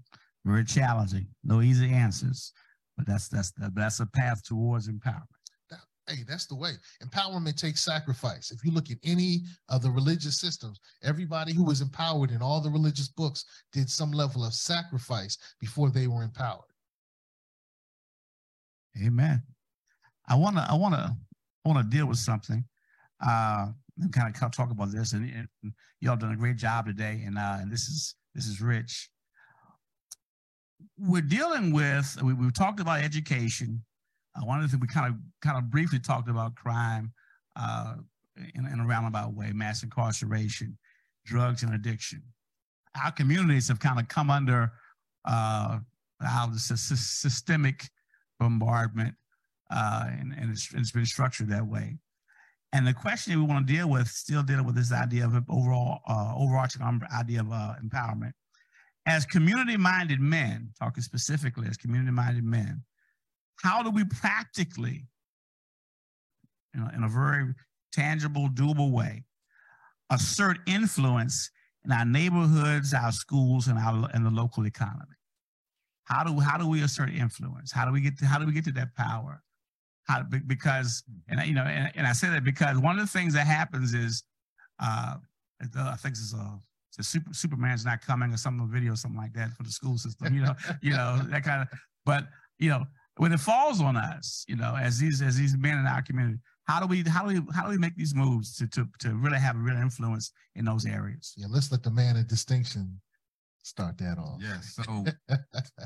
Very challenging. No easy answers, but that's that's that's a path towards empowerment. That, hey, that's the way. Empowerment takes sacrifice. If you look at any of the religious systems, everybody who was empowered in all the religious books did some level of sacrifice before they were empowered. Amen. I want to I want to I want to deal with something. Uh, and kind of talk about this, and, and y'all done a great job today. And uh, and this is this is rich. We're dealing with. We, we've talked about education. Uh, one of the things we kind of kind of briefly talked about crime uh, in, in a roundabout way, mass incarceration, drugs, and addiction. Our communities have kind of come under uh, our systemic bombardment, uh, and, and it's, it's been structured that way. And the question that we want to deal with, still dealing with this idea of overall, uh, overarching idea of uh, empowerment. As community-minded men, talking specifically as community-minded men, how do we practically, you know, in a very tangible, doable way, assert influence in our neighborhoods, our schools, and our and the local economy? How do how do we assert influence? How do we get to how do we get to that power? How because and you know and, and I say that because one of the things that happens is uh, I think it's a it's super, Superman's not coming or some video something like that for the school system. You know [LAUGHS] you know that kind of but you know when it falls on us, you know, as these as these men in our community, how do we how do we how do we make these moves to to to really have a real influence in those areas? Yeah, let's let the man of distinction start that off. Yes. So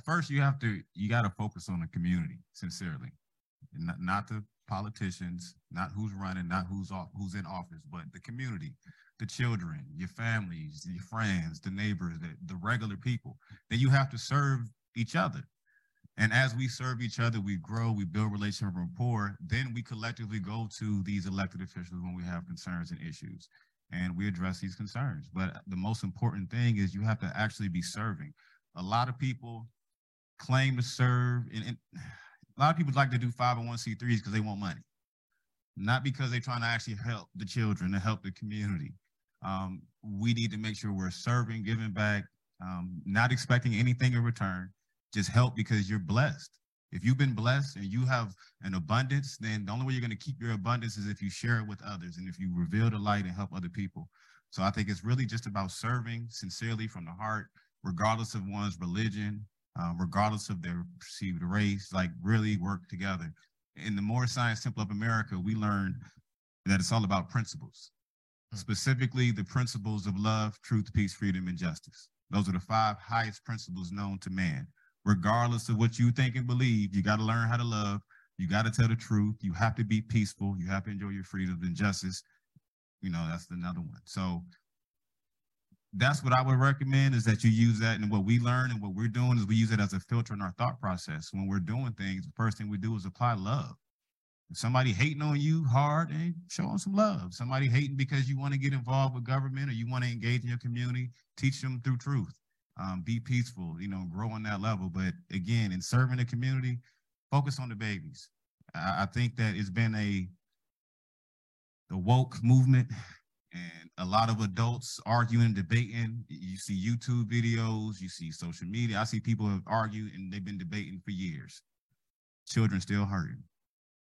first you have to you got to focus on the community sincerely, not, not the politicians, not who's running, not who's off, who's in office, but the community, the children, your families, your friends, the neighbors, the, the regular people. Then you have to serve each other. And as we serve each other, we grow, we build relationship rapport. Then we collectively go to these elected officials when we have concerns and issues and we address these concerns. But the most important thing is you have to actually be serving. A lot of people claim to serve, and, and a lot of people like to do 501c3s because they want money, not because they're trying to actually help the children and help the community. Um, we need to make sure we're serving, giving back, um, not expecting anything in return. Just help because you're blessed. If you've been blessed and you have an abundance, then the only way you're going to keep your abundance is if you share it with others and if you reveal the light and help other people. So I think it's really just about serving sincerely from the heart, regardless of one's religion, uh, regardless of their perceived race, like really work together. In the Moorish Science Temple of America, we learned that it's all about principles. Mm-hmm. specifically the principles of love, truth, peace, freedom, and justice. Those are the five highest principles known to man regardless of what you think and believe, you got to learn how to love. You got to tell the truth. You have to be peaceful. You have to enjoy your freedom and justice. You know, that's another one. So that's what I would recommend is that you use that. And what we learn and what we're doing is we use it as a filter in our thought process. When we're doing things, the first thing we do is apply love. Somebody hating on you hard, and show them some love. Somebody hating because you want to get involved with government or you want to engage in your community, teach them through truth um, be peaceful, you know, grow on that level. But again, in serving the community, focus on the babies. I, I think that it's been a the woke movement and a lot of adults arguing and debating. You see YouTube videos, you see social media. I see people have argued and they've been debating for years. Children still hurting.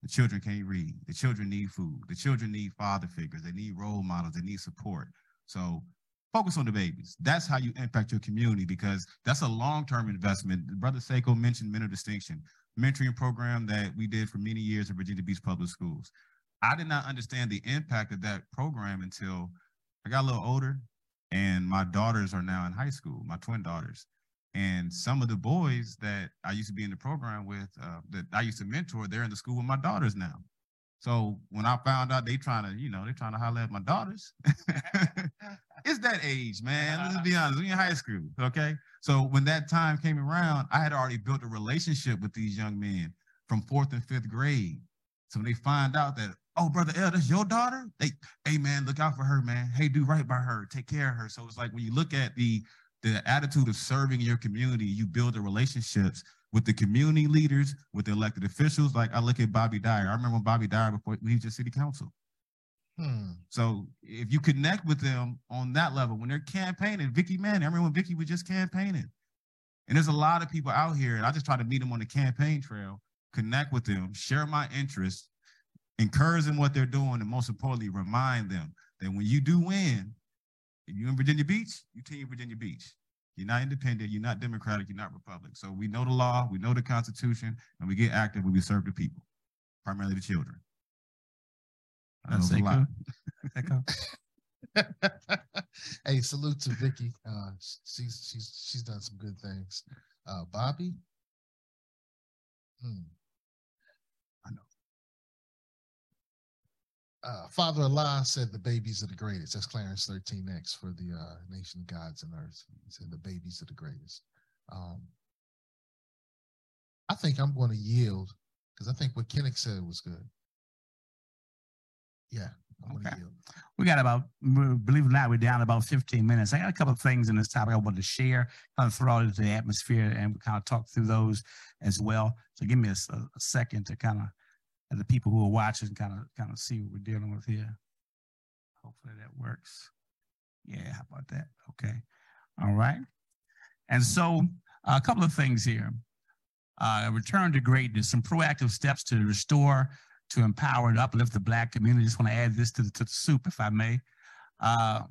The children can't read. The children need food. The children need father figures. They need role models. They need support. So focus on the babies. That's how you impact your community because that's a long-term investment. Brother Sekou mentioned Men of Distinction, mentoring program that we did for many years at Virginia Beach Public Schools. I did not understand the impact of that program until I got a little older and my daughters are now in high school, my twin daughters. And some of the boys that I used to be in the program with, uh, that I used to mentor, they're in the school with my daughters now. So when I found out they trying to, you know, they're trying to holler at my daughters, [LAUGHS] it's that age, man. Let's be honest, we in high school, okay? So when that time came around, I had already built a relationship with these young men from fourth and fifth grade. So when they find out that, oh, brother L, that's your daughter, they, hey man, look out for her, man. Hey, do right by her, take care of her. So it's like when you look at the the attitude of serving your community, you build the relationships with the community leaders, with the elected officials. Like I look at Bobby Dyer. I remember Bobby Dyer before he was just city council. Hmm. So if you connect with them on that level, when they're campaigning, Vicky Manning, I remember when Vicky was just campaigning. And there's a lot of people out here, and I just try to meet them on the campaign trail, connect with them, share my interests, encourage them what they're doing, and most importantly, remind them that when you do win, if you're in Virginia Beach, you team Virginia Beach. You're not independent, you're not Democratic, you're not Republican. So we know the law, we know the Constitution, and we get active when we serve the people, primarily the children. That's a lot. [LAUGHS] hey, salute to Vicky. Uh, she's she's she's done some good things. Uh, Bobby. Hmm. Uh, Father Allah said the babies are the greatest. That's Clarence 13X for the uh, Nation of Gods and Earth. He said the babies are the greatest. Um, I think I'm going to yield because I think what Kinnick said was good. Yeah, I'm okay. We got about, believe it or not, we're down about 15 minutes. I got a couple of things in this topic I wanted to share, kind of throw out into the atmosphere and kind of talk through those as well. So give me a, a second to kind of the people who are watching kind of kind of see what we're dealing with here. Hopefully that works. Yeah, how about that? Okay. All right. And so a couple of things here. Uh, return to greatness, some proactive steps to restore, to empower and uplift the Black community. Just want to add this to the, to the soup, if I may. Uh,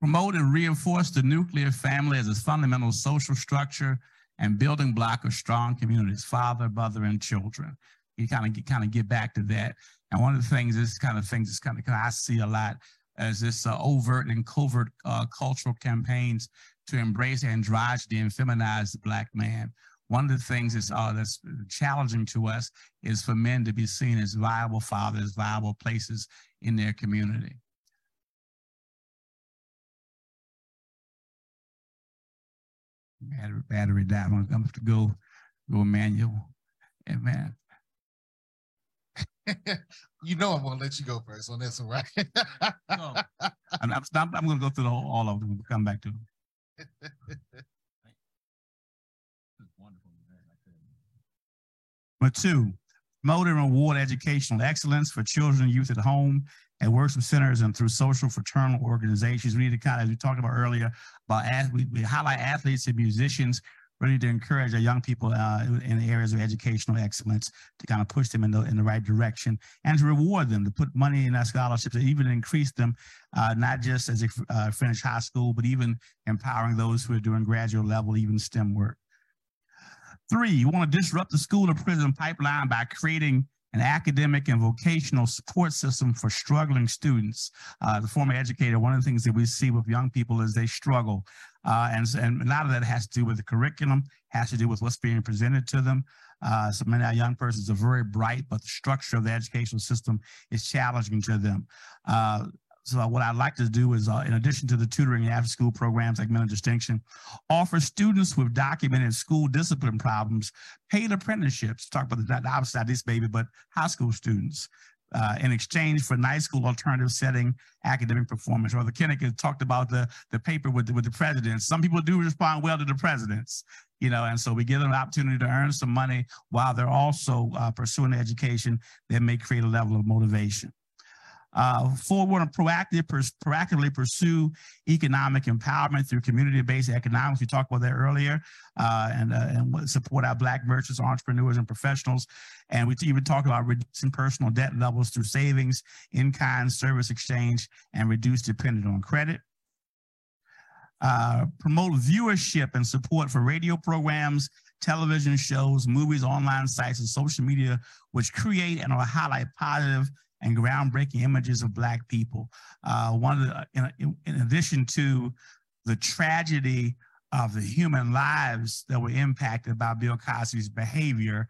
promote and reinforce the nuclear family as a fundamental social structure and building block of strong communities, father, mother, and children you kind of get kind of get back to that. And one of the things, this kind of things, is kind of I see a lot as this uh, overt and covert uh, cultural campaigns to embrace androgyny and feminize the black man. One of the things that's, uh, that's challenging to us is for men to be seen as viable fathers, viable places in their community. Battery, battery died. I'm going to go, go manual. Amen. [LAUGHS] you know I'm gonna let you go first on this one, right? [LAUGHS] no, [LAUGHS] I'm, I'm, I'm, gonna go through the whole, all of them. We'll come back to them. But two, promote and reward educational excellence for children and youth at home at worship centers and through social fraternal organizations. We need to kind of, as we talked about earlier, about we, we highlight athletes and musicians really to encourage our young people uh, in the areas of educational excellence to kind of push them in the, in the right direction and to reward them, to put money in our scholarships even increase them, uh, not just as they uh, finish high school, but even empowering those who are doing graduate level, even STEM work. Three, you want to disrupt the school to prison pipeline by creating an academic and vocational support system for struggling students. Uh, the former educator, one of the things that we see with young people is they struggle. Uh, and, and a lot of that has to do with the curriculum, has to do with what's being presented to them. Uh, so many of our young persons are very bright, but the structure of the educational system is challenging to them. So what I'd like to do is, uh, in addition to the tutoring and after-school programs like Men of Distinction, offer students with documented school discipline problems paid apprenticeships. Talk about the, not this baby, but high school students. Uh, in exchange for night school alternative setting academic performance. Or the Kenneth talked about the, the paper with the, with the presidents. Some people do respond well to the presidents, you know, and so we give them an opportunity to earn some money while they're also uh, pursuing education that may create a level of motivation. Uh, want to proactive, pers- proactively pursue economic empowerment through community-based economics. We talked about that earlier, uh, and, uh, and support our Black merchants, entrepreneurs, and professionals. And we even talked about reducing personal debt levels through savings, in-kind service exchange, and reduce dependence on credit. Uh, promote viewership and support for radio programs, television shows, movies, online sites, and social media, which create and highlight positive and groundbreaking images of Black people. Uh, one of the, in, in, addition to the tragedy of the human lives that were impacted by Bill Cosby's behavior,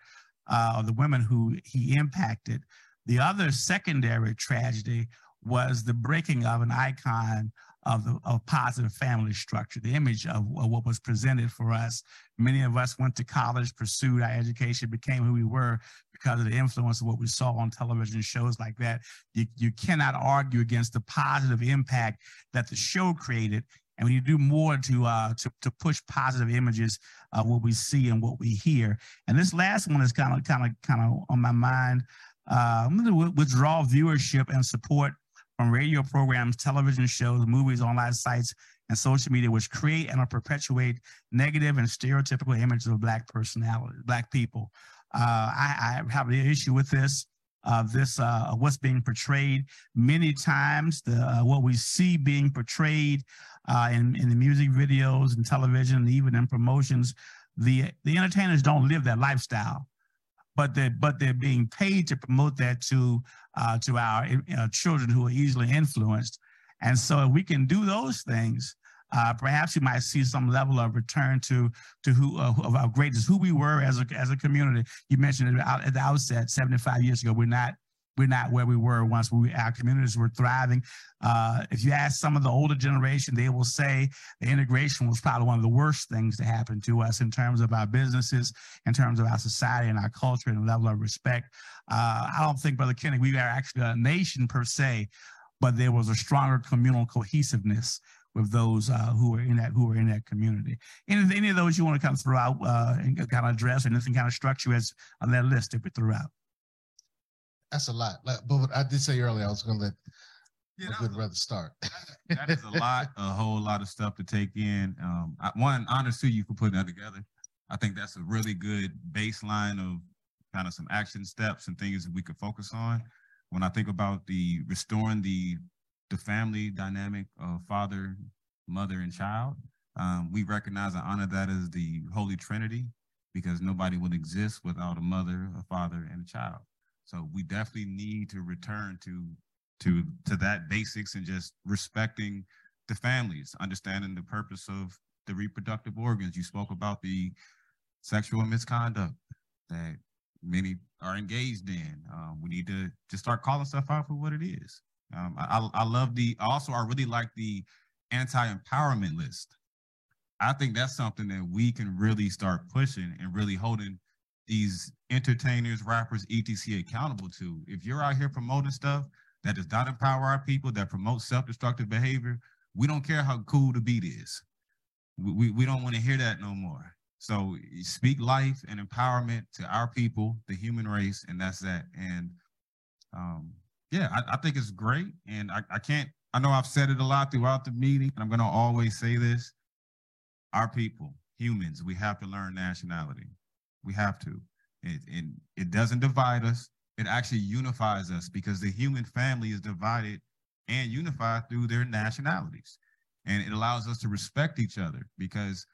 uh, of the women who he impacted, the other secondary tragedy was the breaking of an icon of the of positive family structure, the image of, of, what was presented for us. Many of us went to college, pursued our education, became who we were because of the influence of what we saw on television shows like that. You, you cannot argue against the positive impact that the show created. And when you do more to uh, to, to push positive images of what we see and what we hear. And this last one is kind of kind of kind of on my mind. Uh, withdraw viewership and support from radio programs, television shows, movies, online sites, and social media, which create and perpetuate negative and stereotypical images of Black personality, Black people. Uh, I, I, have an issue with this. Uh, this uh, what's being portrayed many times the uh, what we see being portrayed uh, in, in the music videos and television and even in promotions the the entertainers don't live that lifestyle but they but they're being paid to promote that to uh, to our uh, children who are easily influenced. And so if we can do those things, uh, perhaps you might see some level of return to to who uh, of our greatness, who we were as a as a community. You mentioned it at the outset, 75 years ago. We're not we're not where we were once we, our communities were thriving. Uh, if you ask some of the older generation, they will say the integration was probably one of the worst things to happen to us in terms of our businesses, in terms of our society and our culture and level of respect. Uh, I don't think, Brother Kenny, we are actually a nation per se, but there was a stronger communal cohesiveness with those uh, who were in that who were in that community. Any, any of those you want to kind of throw out uh, and kind of address, and anything kind of structure as on that list if we throw out? That's a lot. Like, but I did say earlier I was going to let yeah, a good brother start. that is a lot, a [LAUGHS] whole lot of stuff to take in. Um, I, one, honors to you for putting that together. I think that's a really good baseline of kind of some action steps and things that we could focus on. When I think about the restoring the the family dynamic of father, mother, and child, um, we recognize and honor that as the Holy Trinity because nobody would exist without a mother, a father, and a child. So we definitely need to return to to to that basics and just respecting the families, understanding the purpose of the reproductive organs. You spoke about the sexual misconduct that many are engaged in. Um, we need to just start calling stuff out for what it is. Um, I, I love the also I really like the anti-empowerment list. I think that's something that we can really start pushing and really holding these entertainers, rappers, etc. accountable to. If you're out here promoting stuff that does not empower our people, that promotes self-destructive behavior, we don't care how cool the beat is. We, we, we don't want to hear that no more. So speak life and empowerment to our people, the human race, and that's that. And um, yeah, I, I, think it's great. And I, I can't, I know I've said it a lot throughout the meeting, and I'm going to always say this. Our people, humans, we have to learn nationality. We have to. It, it, it doesn't divide us. It actually unifies us because the human family is divided and unified through their nationalities. And it allows us to respect each other because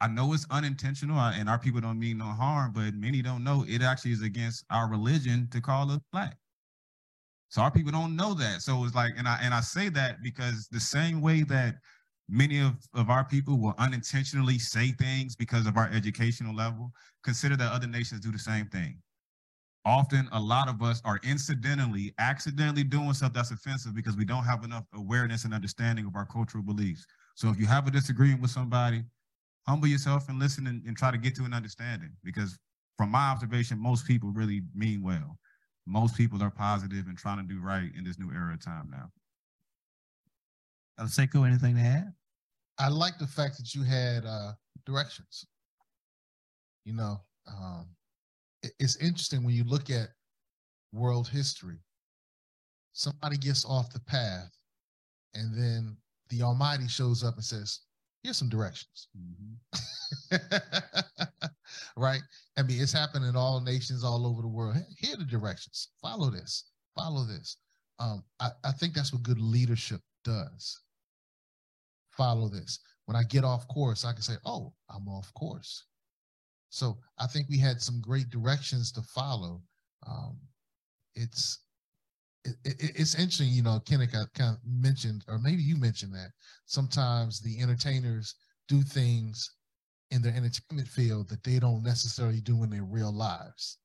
I know it's unintentional and our people don't mean no harm, but many don't know it actually is against our religion to call us black. So our people don't know that. So it's like, and I and I say that because the same way that Many of, of our people will unintentionally say things because of our educational level. Consider that other nations do the same thing. Often, a lot of us are incidentally, accidentally doing stuff that's offensive because we don't have enough awareness and understanding of our cultural beliefs. So if you have a disagreement with somebody, humble yourself and listen and, and try to get to an understanding because from my observation, most people really mean well. Most people are positive and trying to do right in this new era of time now. Sekou, anything to add? I like the fact that you had uh, directions. You know, um, it, it's interesting when you look at world history. somebody gets off the path and then the Almighty shows up and says, here's some directions. [LAUGHS] right? I mean, it's happened in all nations all over the world. Here are the directions. Follow this. Follow this. Um, I, I think that's what good leadership does. Follow this. When I get off course, I can say, oh, I'm off course. So I think we had some great directions to follow. Um, it's it, it, it's interesting, you know, Kenneth kind of mentioned, or maybe you mentioned that sometimes the entertainers do things in their entertainment field that they don't necessarily do in their real lives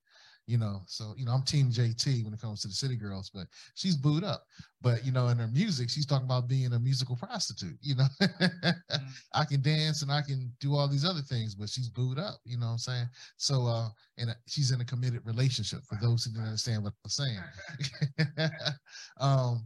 you know. So, you know, I'm team JT when it comes to the City Girls, but she's booed up. But, you know, in her music, she's talking about being a musical prostitute, you know. mm-hmm. [LAUGHS] I can dance and I can do all these other things, but she's booed up, you know what I'm saying? So, uh, and she's in a committed relationship for those who didn't understand what I'm saying. [LAUGHS] um,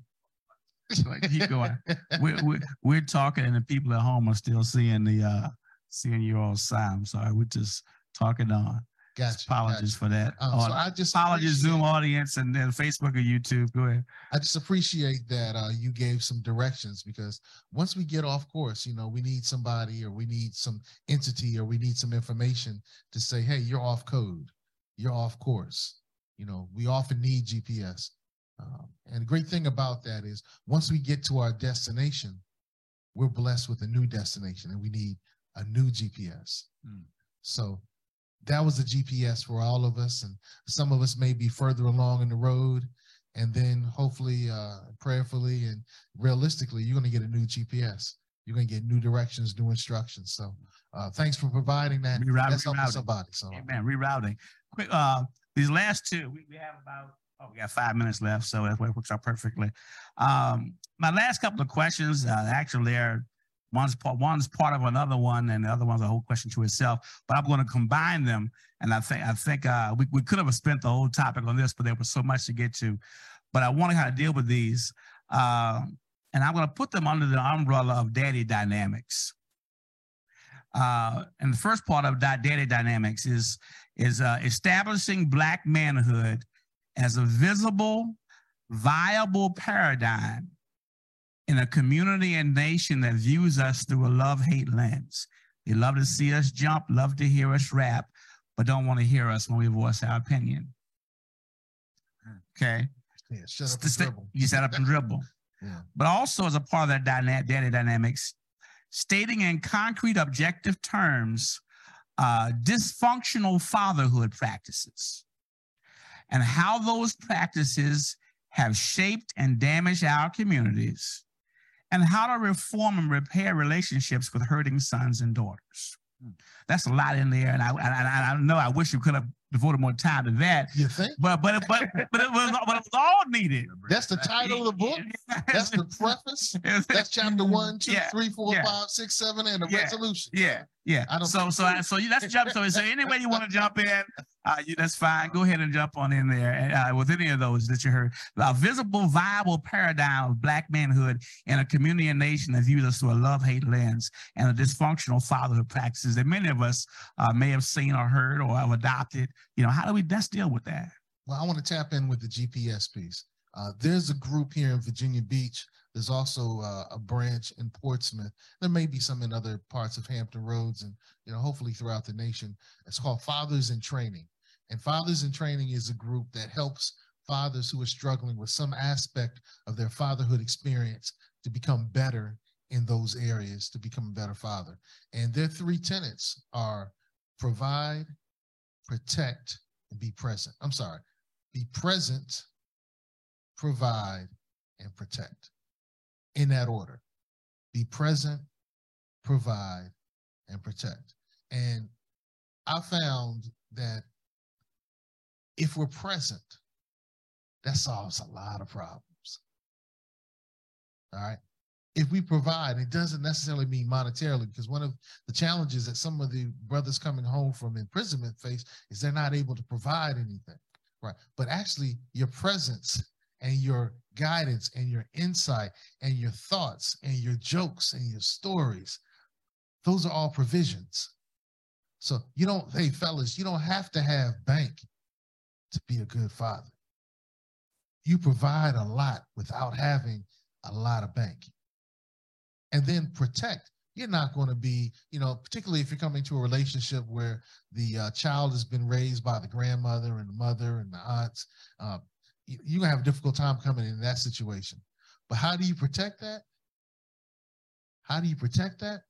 [LAUGHS] like keep going. We're, we're, we're talking, and the people at home are still seeing the uh seeing your all sign. sorry, we're just talking on. Gotcha. Apologies gotcha. for that. Um, so I just apologies, Zoom audience and then Facebook or YouTube. Go ahead. I just appreciate that uh, you gave some directions because once we get off course, you know, we need somebody or we need some entity or we need some information to say, hey, you're off code, you're off course. You know, we often need GPS. Um, and the great thing about that is once we get to our destination, we're blessed with a new destination and we need a new GPS. Mm. So that was the GPS for all of us. And some of us may be further along in the road. And then hopefully, uh, prayerfully and realistically, you're going to get a new GPS. You're going to get new directions, new instructions. So uh, thanks for providing that. Reroute, That's rerouting. somebody. So, Amen. Rerouting. Quick, uh, these last two, we, we have about Oh, we got five minutes left, so it works out perfectly. Um, my last couple of questions, uh, actually, are One's part, one's part of another one, and the other one's a whole question to itself. But I'm going to combine them, and I think I think uh, we we could have spent the whole topic on this, but there was so much to get to. But I want to kind of deal with these, uh, and I'm going to put them under the umbrella of daddy dynamics. Uh, and the first part of daddy dynamics is is uh, establishing black manhood as a visible, viable paradigm in a community and nation that views us through a love-hate lens. They love to see us jump, love to hear us rap, but don't want to hear us when we voice our opinion. Okay. Yeah, shut up and dribble. You set up and dribble. [LAUGHS] yeah. But also as a part of that dyna- daddy dynamics, stating in concrete objective terms uh, dysfunctional fatherhood practices and how those practices have shaped and damaged our communities and how to reform and repair relationships with hurting sons and daughters. Hmm. That's a lot in there, and I, I, I know I wish you could have devoted more time to that. You think? But but but but it was, but it was all needed. That's the title of the book. That's the preface. [LAUGHS] That's chapter one, two, yeah. three, four, yeah. five, six, seven, and the yeah. resolution. Yeah, yeah. I don't so so I, so you, let's jump. So is there any way you want to jump in? Uh, you, that's fine. Go ahead and jump on in there uh, with any of those that you heard. A visible, viable paradigm of black manhood in a community and nation that views us through a love-hate lens and a dysfunctional fatherhood practices that many of us uh, may have seen or heard or have adopted. You know, how do we best deal with that? Well, I want to tap in with the GPS piece. Uh, there's a group here in Virginia Beach. There's also uh, a branch in Portsmouth. There may be some in other parts of Hampton Roads and, you know, hopefully throughout the nation. It's called Fathers in Training. And Fathers in Training is a group that helps fathers who are struggling with some aspect of their fatherhood experience to become better in those areas, to become a better father. And their three tenets are provide, protect, and be present. I'm sorry, be present, provide, and protect. In that order. Be present, provide, and protect. And I found that if we're present, that solves a lot of problems. All right if we provide, it doesn't necessarily mean monetarily, because one of the challenges that some of the brothers coming home from imprisonment face is they're not able to provide anything, right? But actually, your presence and your guidance and your insight and your thoughts and your jokes and your stories, those are all provisions. So you don't, hey, fellas, you don't have to have bank to be a good father. you provide a lot without having a lot of bank. And then protect. You're not going to be, you know, particularly if you're coming to a relationship where the uh, child has been raised by the grandmother and the mother and the aunts. Uh, you, to have a difficult time coming in that situation. But how do you protect that? How do you protect that?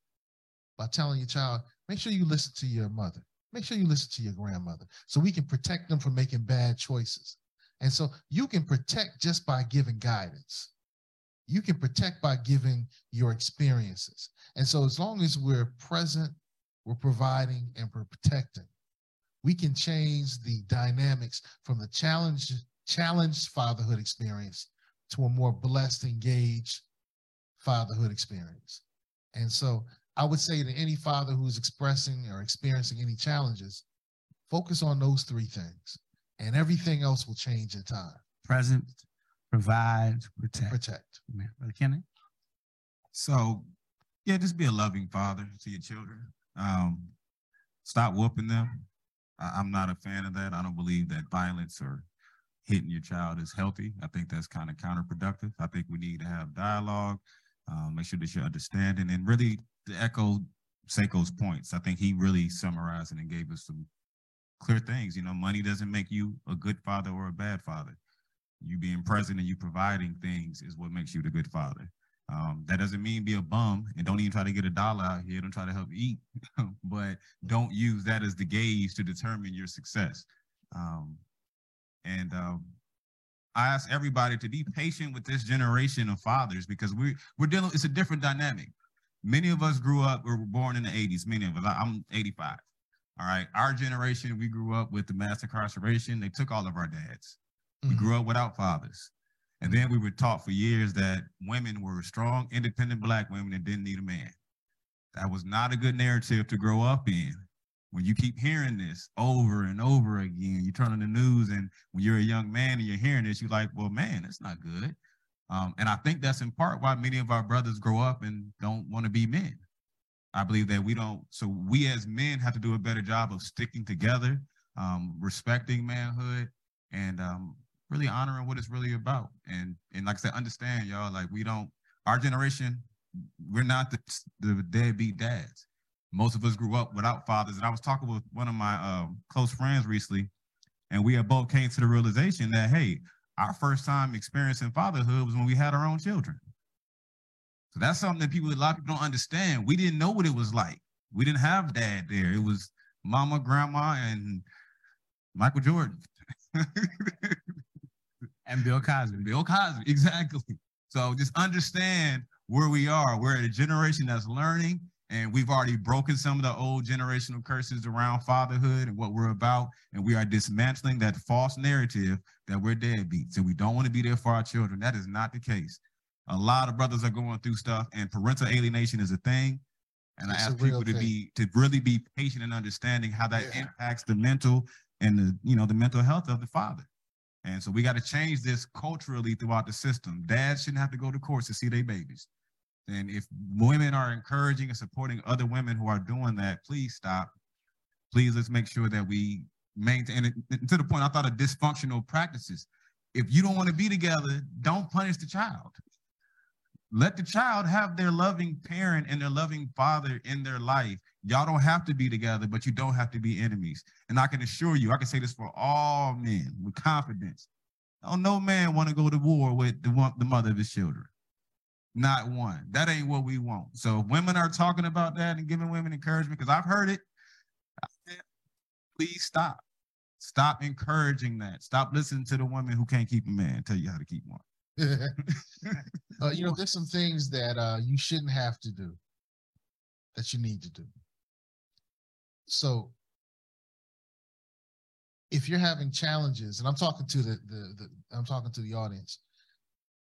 By telling your child, make sure you listen to your mother. Make sure you listen to your grandmother so we can protect them from making bad choices. And so you can protect just by giving guidance. You can protect by giving your experiences. And so as long as we're present, we're providing and we're protecting, we can change the dynamics from the challenge, challenged fatherhood experience to a more blessed, engaged fatherhood experience. And so I would say to any father who's expressing or experiencing any challenges, focus on those three things and everything else will change in time. Present, provide, protect. Protect. Brother Kenny? So, yeah, just be a loving father to your children. Um, stop whooping them. I, I'm not a fan of that. I don't believe that violence or hitting your child is healthy. I think that's kind of counterproductive. I think we need to have dialogue, um, make sure that you're understanding, and really to echo Sekou's points. I think he really summarized it and gave us some clear things. You know, money doesn't make you a good father or a bad father. You being present and you providing things is what makes you the good father. Um, that doesn't mean be a bum and don't even try to get a dollar out here. Don't try to help eat, [LAUGHS] but don't use that as the gauge to determine your success. Um, and um, I ask everybody to be patient with this generation of fathers because we we're dealing. It's a different dynamic. Many of us grew up. We were born in the '80s. Many of us. I'm 85. All right, our generation. We grew up with the mass incarceration. They took all of our dads. We Mhm. grew up without fathers. And then we were taught for years that women were strong, independent black women that didn't need a man. That was not a good narrative to grow up in. When you keep hearing this over and over again, you turn on the news, and when you're a young man and you're hearing this, you're like, well, man, that's not good. Um, and I think that's in part why many of our brothers grow up and don't want to be men. I believe that we don't, so we as men have to do a better job of sticking together, um, respecting manhood, and um, really honoring what it's really about. And and like I said, understand y'all, like we don't, our generation, we're not the, the deadbeat dads. Most of us grew up without fathers. And I was talking with one of my um, close friends recently, and we had both came to the realization that, hey, our first time experiencing fatherhood was when we had our own children. So that's something that people, a lot of people don't understand. We didn't know what it was like. We didn't have dad there. It was mama, grandma, and Michael Jordan. [LAUGHS] And Bill Cosby. Bill Cosby, [LAUGHS] exactly. So just understand where we are. We're a generation that's learning, and we've already broken some of the old generational curses around fatherhood and what we're about. And we are dismantling that false narrative that we're deadbeats and we don't want to be there for our children. That is not the case. A lot of brothers are going through stuff, and parental alienation is a thing. And It's I ask people to thing. be to really be patient and understanding how that Yeah. impacts the mental and the you know the mental health of the father. And so we got to change this culturally throughout the system. Dads shouldn't have to go to court to see their babies. And if women are encouraging and supporting other women who are doing that, please stop. Please let's make sure that we maintain it to the point I thought of dysfunctional practices. If you don't want to be together, don't punish the child. Let the child have their loving parent and their loving father in their life. Y'all don't have to be together, but you don't have to be enemies. And I can assure you, I can say this for all men with confidence. Oh, no man want to go to war with the the mother of his children. Not one. That ain't what we want. So women are talking about that and giving women encouragement, because I've heard it. Please stop. Stop encouraging that. Stop listening to the woman who can't keep a man tell you how to keep one. [LAUGHS] uh, you know, there's some things that uh, you shouldn't have to do that you need to do. So if you're having challenges, and I'm talking to the, the, the I'm talking to the audience,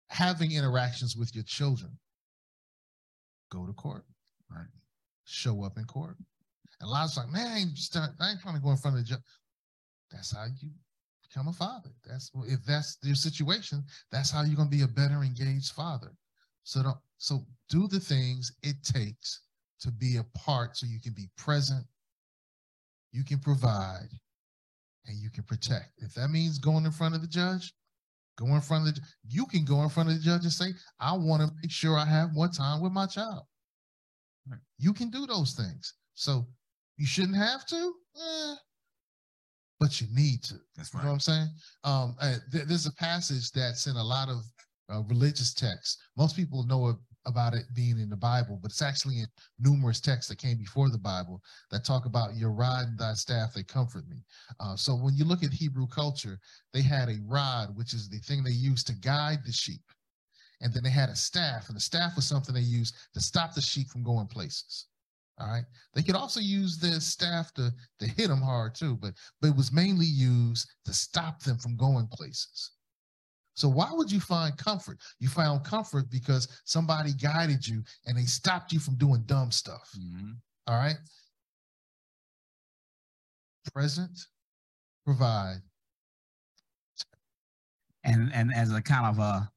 having interactions with your children, go to court, right? Show up in court. And a lot of like, man, I ain't, I ain't trying to go in front of the judge. That's how you become a father. That's if that's your situation, that's how you're gonna be a better engaged father. So don't so do the things it takes to be a part so you can be present, you can provide, and you can protect. If that means going in front of the judge, Go in front of the you can go in front of the judge and say, I want to make sure I have more time with my child. Right. You can do those things. So you shouldn't have to, eh, but you need to. That's right. You know what I'm saying? Um, uh, th- there's a passage that's in a lot of uh, religious texts. Most people know it about it being in the Bible, but it's actually in numerous texts that came before the Bible that talk about your rod and thy staff, they comfort me. Uh, so when you look at Hebrew culture, they had a rod, which is the thing they used to guide the sheep. And then they had a staff, and the staff was something they used to stop the sheep from going places. All right. They could also use their staff to, to hit them hard too, but, but it was mainly used to stop them from going places. So why would you find comfort? You found comfort because somebody guided you and they stopped you from doing dumb stuff. Mm-hmm. All right. Present, provide. And and as a kind of a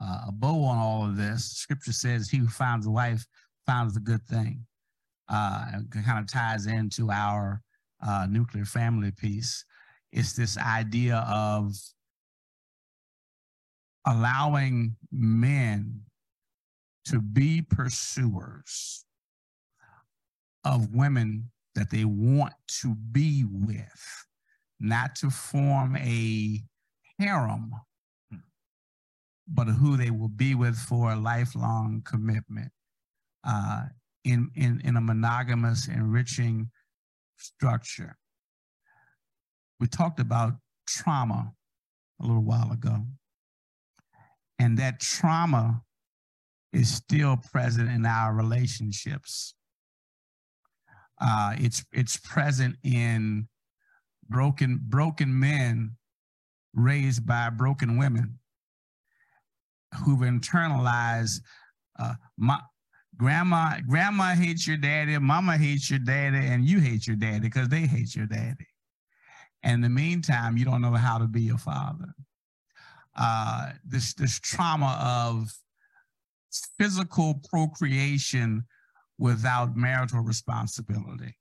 a bow on all of this, Scripture says, "He who finds a wife finds a good thing." Uh, it kind of ties into our uh, nuclear family piece. It's this idea of allowing men to be pursuers of women that they want to be with, not to form a harem, but who they will be with for a lifelong commitment uh, in, in, in a monogamous, enriching structure. We talked about trauma a little while ago. And that trauma is still present in our relationships. Uh, it's it's present in broken broken men raised by broken women who've internalized uh, my grandma grandma hates your daddy mama hates your daddy and you hate your daddy because they hate your daddy and in the meantime you don't know how to be a father uh, this this trauma of physical procreation without marital responsibility.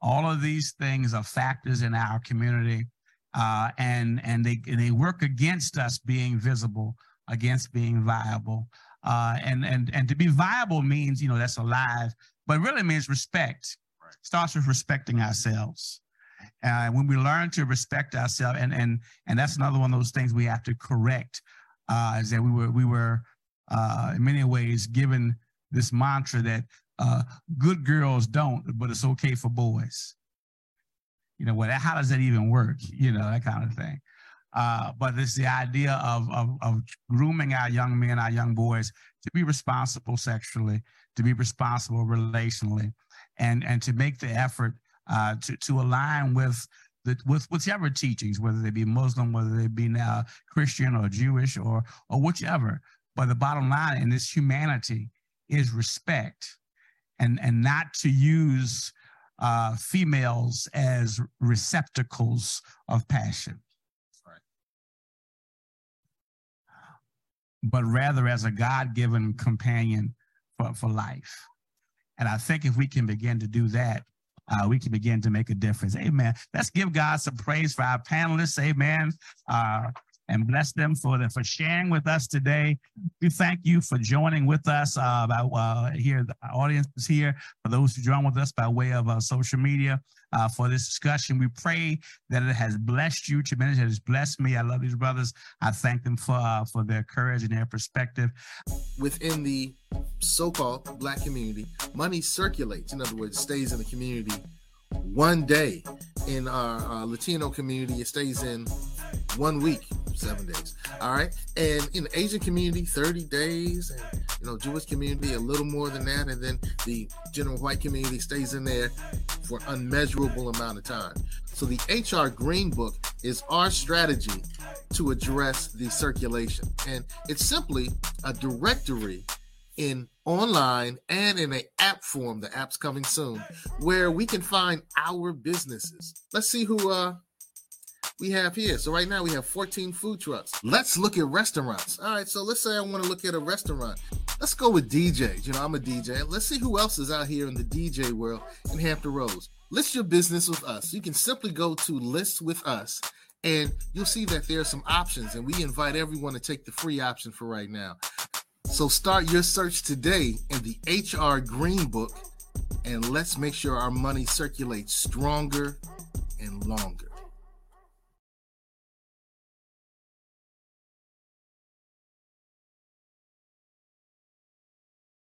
All of these things are factors in our community, uh, and and they and they work against us being visible, against being viable. Uh, and and and to be viable means you know that's alive, but really means respect. Right. Starts with respecting ourselves. And when we learn to respect ourselves, and and and that's another one of those things we have to correct, uh, is that we were we were uh, in many ways given this mantra that uh, good girls don't, but it's okay for boys. You know what? How does that even work? You know that kind of thing. Uh, but it's the idea of, of, of grooming our young men, our young boys to be responsible sexually, to be responsible relationally, and and to make the effort uh, to, to align with the, with whichever teachings, whether they be Muslim, whether they be now Christian or Jewish or or whichever. But the bottom line in this humanity is respect, and and not to use uh, females as receptacles of passion. Right. But rather as a God given companion for, for life. And I think if we can begin to do that, uh, we can begin to make a difference. Amen. Let's give God some praise for our panelists. Amen. Uh, and bless them for the, for sharing with us today. We thank you for joining with us. Uh, by, uh, here, the audience is here. For those who join with us by way of uh, social media uh, for this discussion, we pray that it has blessed you tremendously. It has blessed me. I love these brothers. I thank them for uh, for their courage and their perspective. Within the so-called black community, money circulates. In other words, stays in the community one day. In our, our Latino community, it stays in one week, seven days. All right. And in Asian community, 30 days. And, you know, Jewish community, a little more than that. And then the general white community stays in there for unmeasurable amount of time. So the HR Green Book is our strategy to address the circulation. And it's simply a directory in online and in an app form. The app's coming soon, where we can find our businesses. Let's see who uh we have here. So right now we have 14 food trucks. Let's look at restaurants. All right, so let's say I want to look at a restaurant. Let's go with DJs. You know, I'm a DJ. Let's see who else is out here in the DJ world in Hampton Roads. List your business with us. You can simply go to list with us And you'll see that there are some options, and we invite everyone to take the free option for right now. So start your search today in the HR Green Book, and let's make sure our money circulates stronger and longer.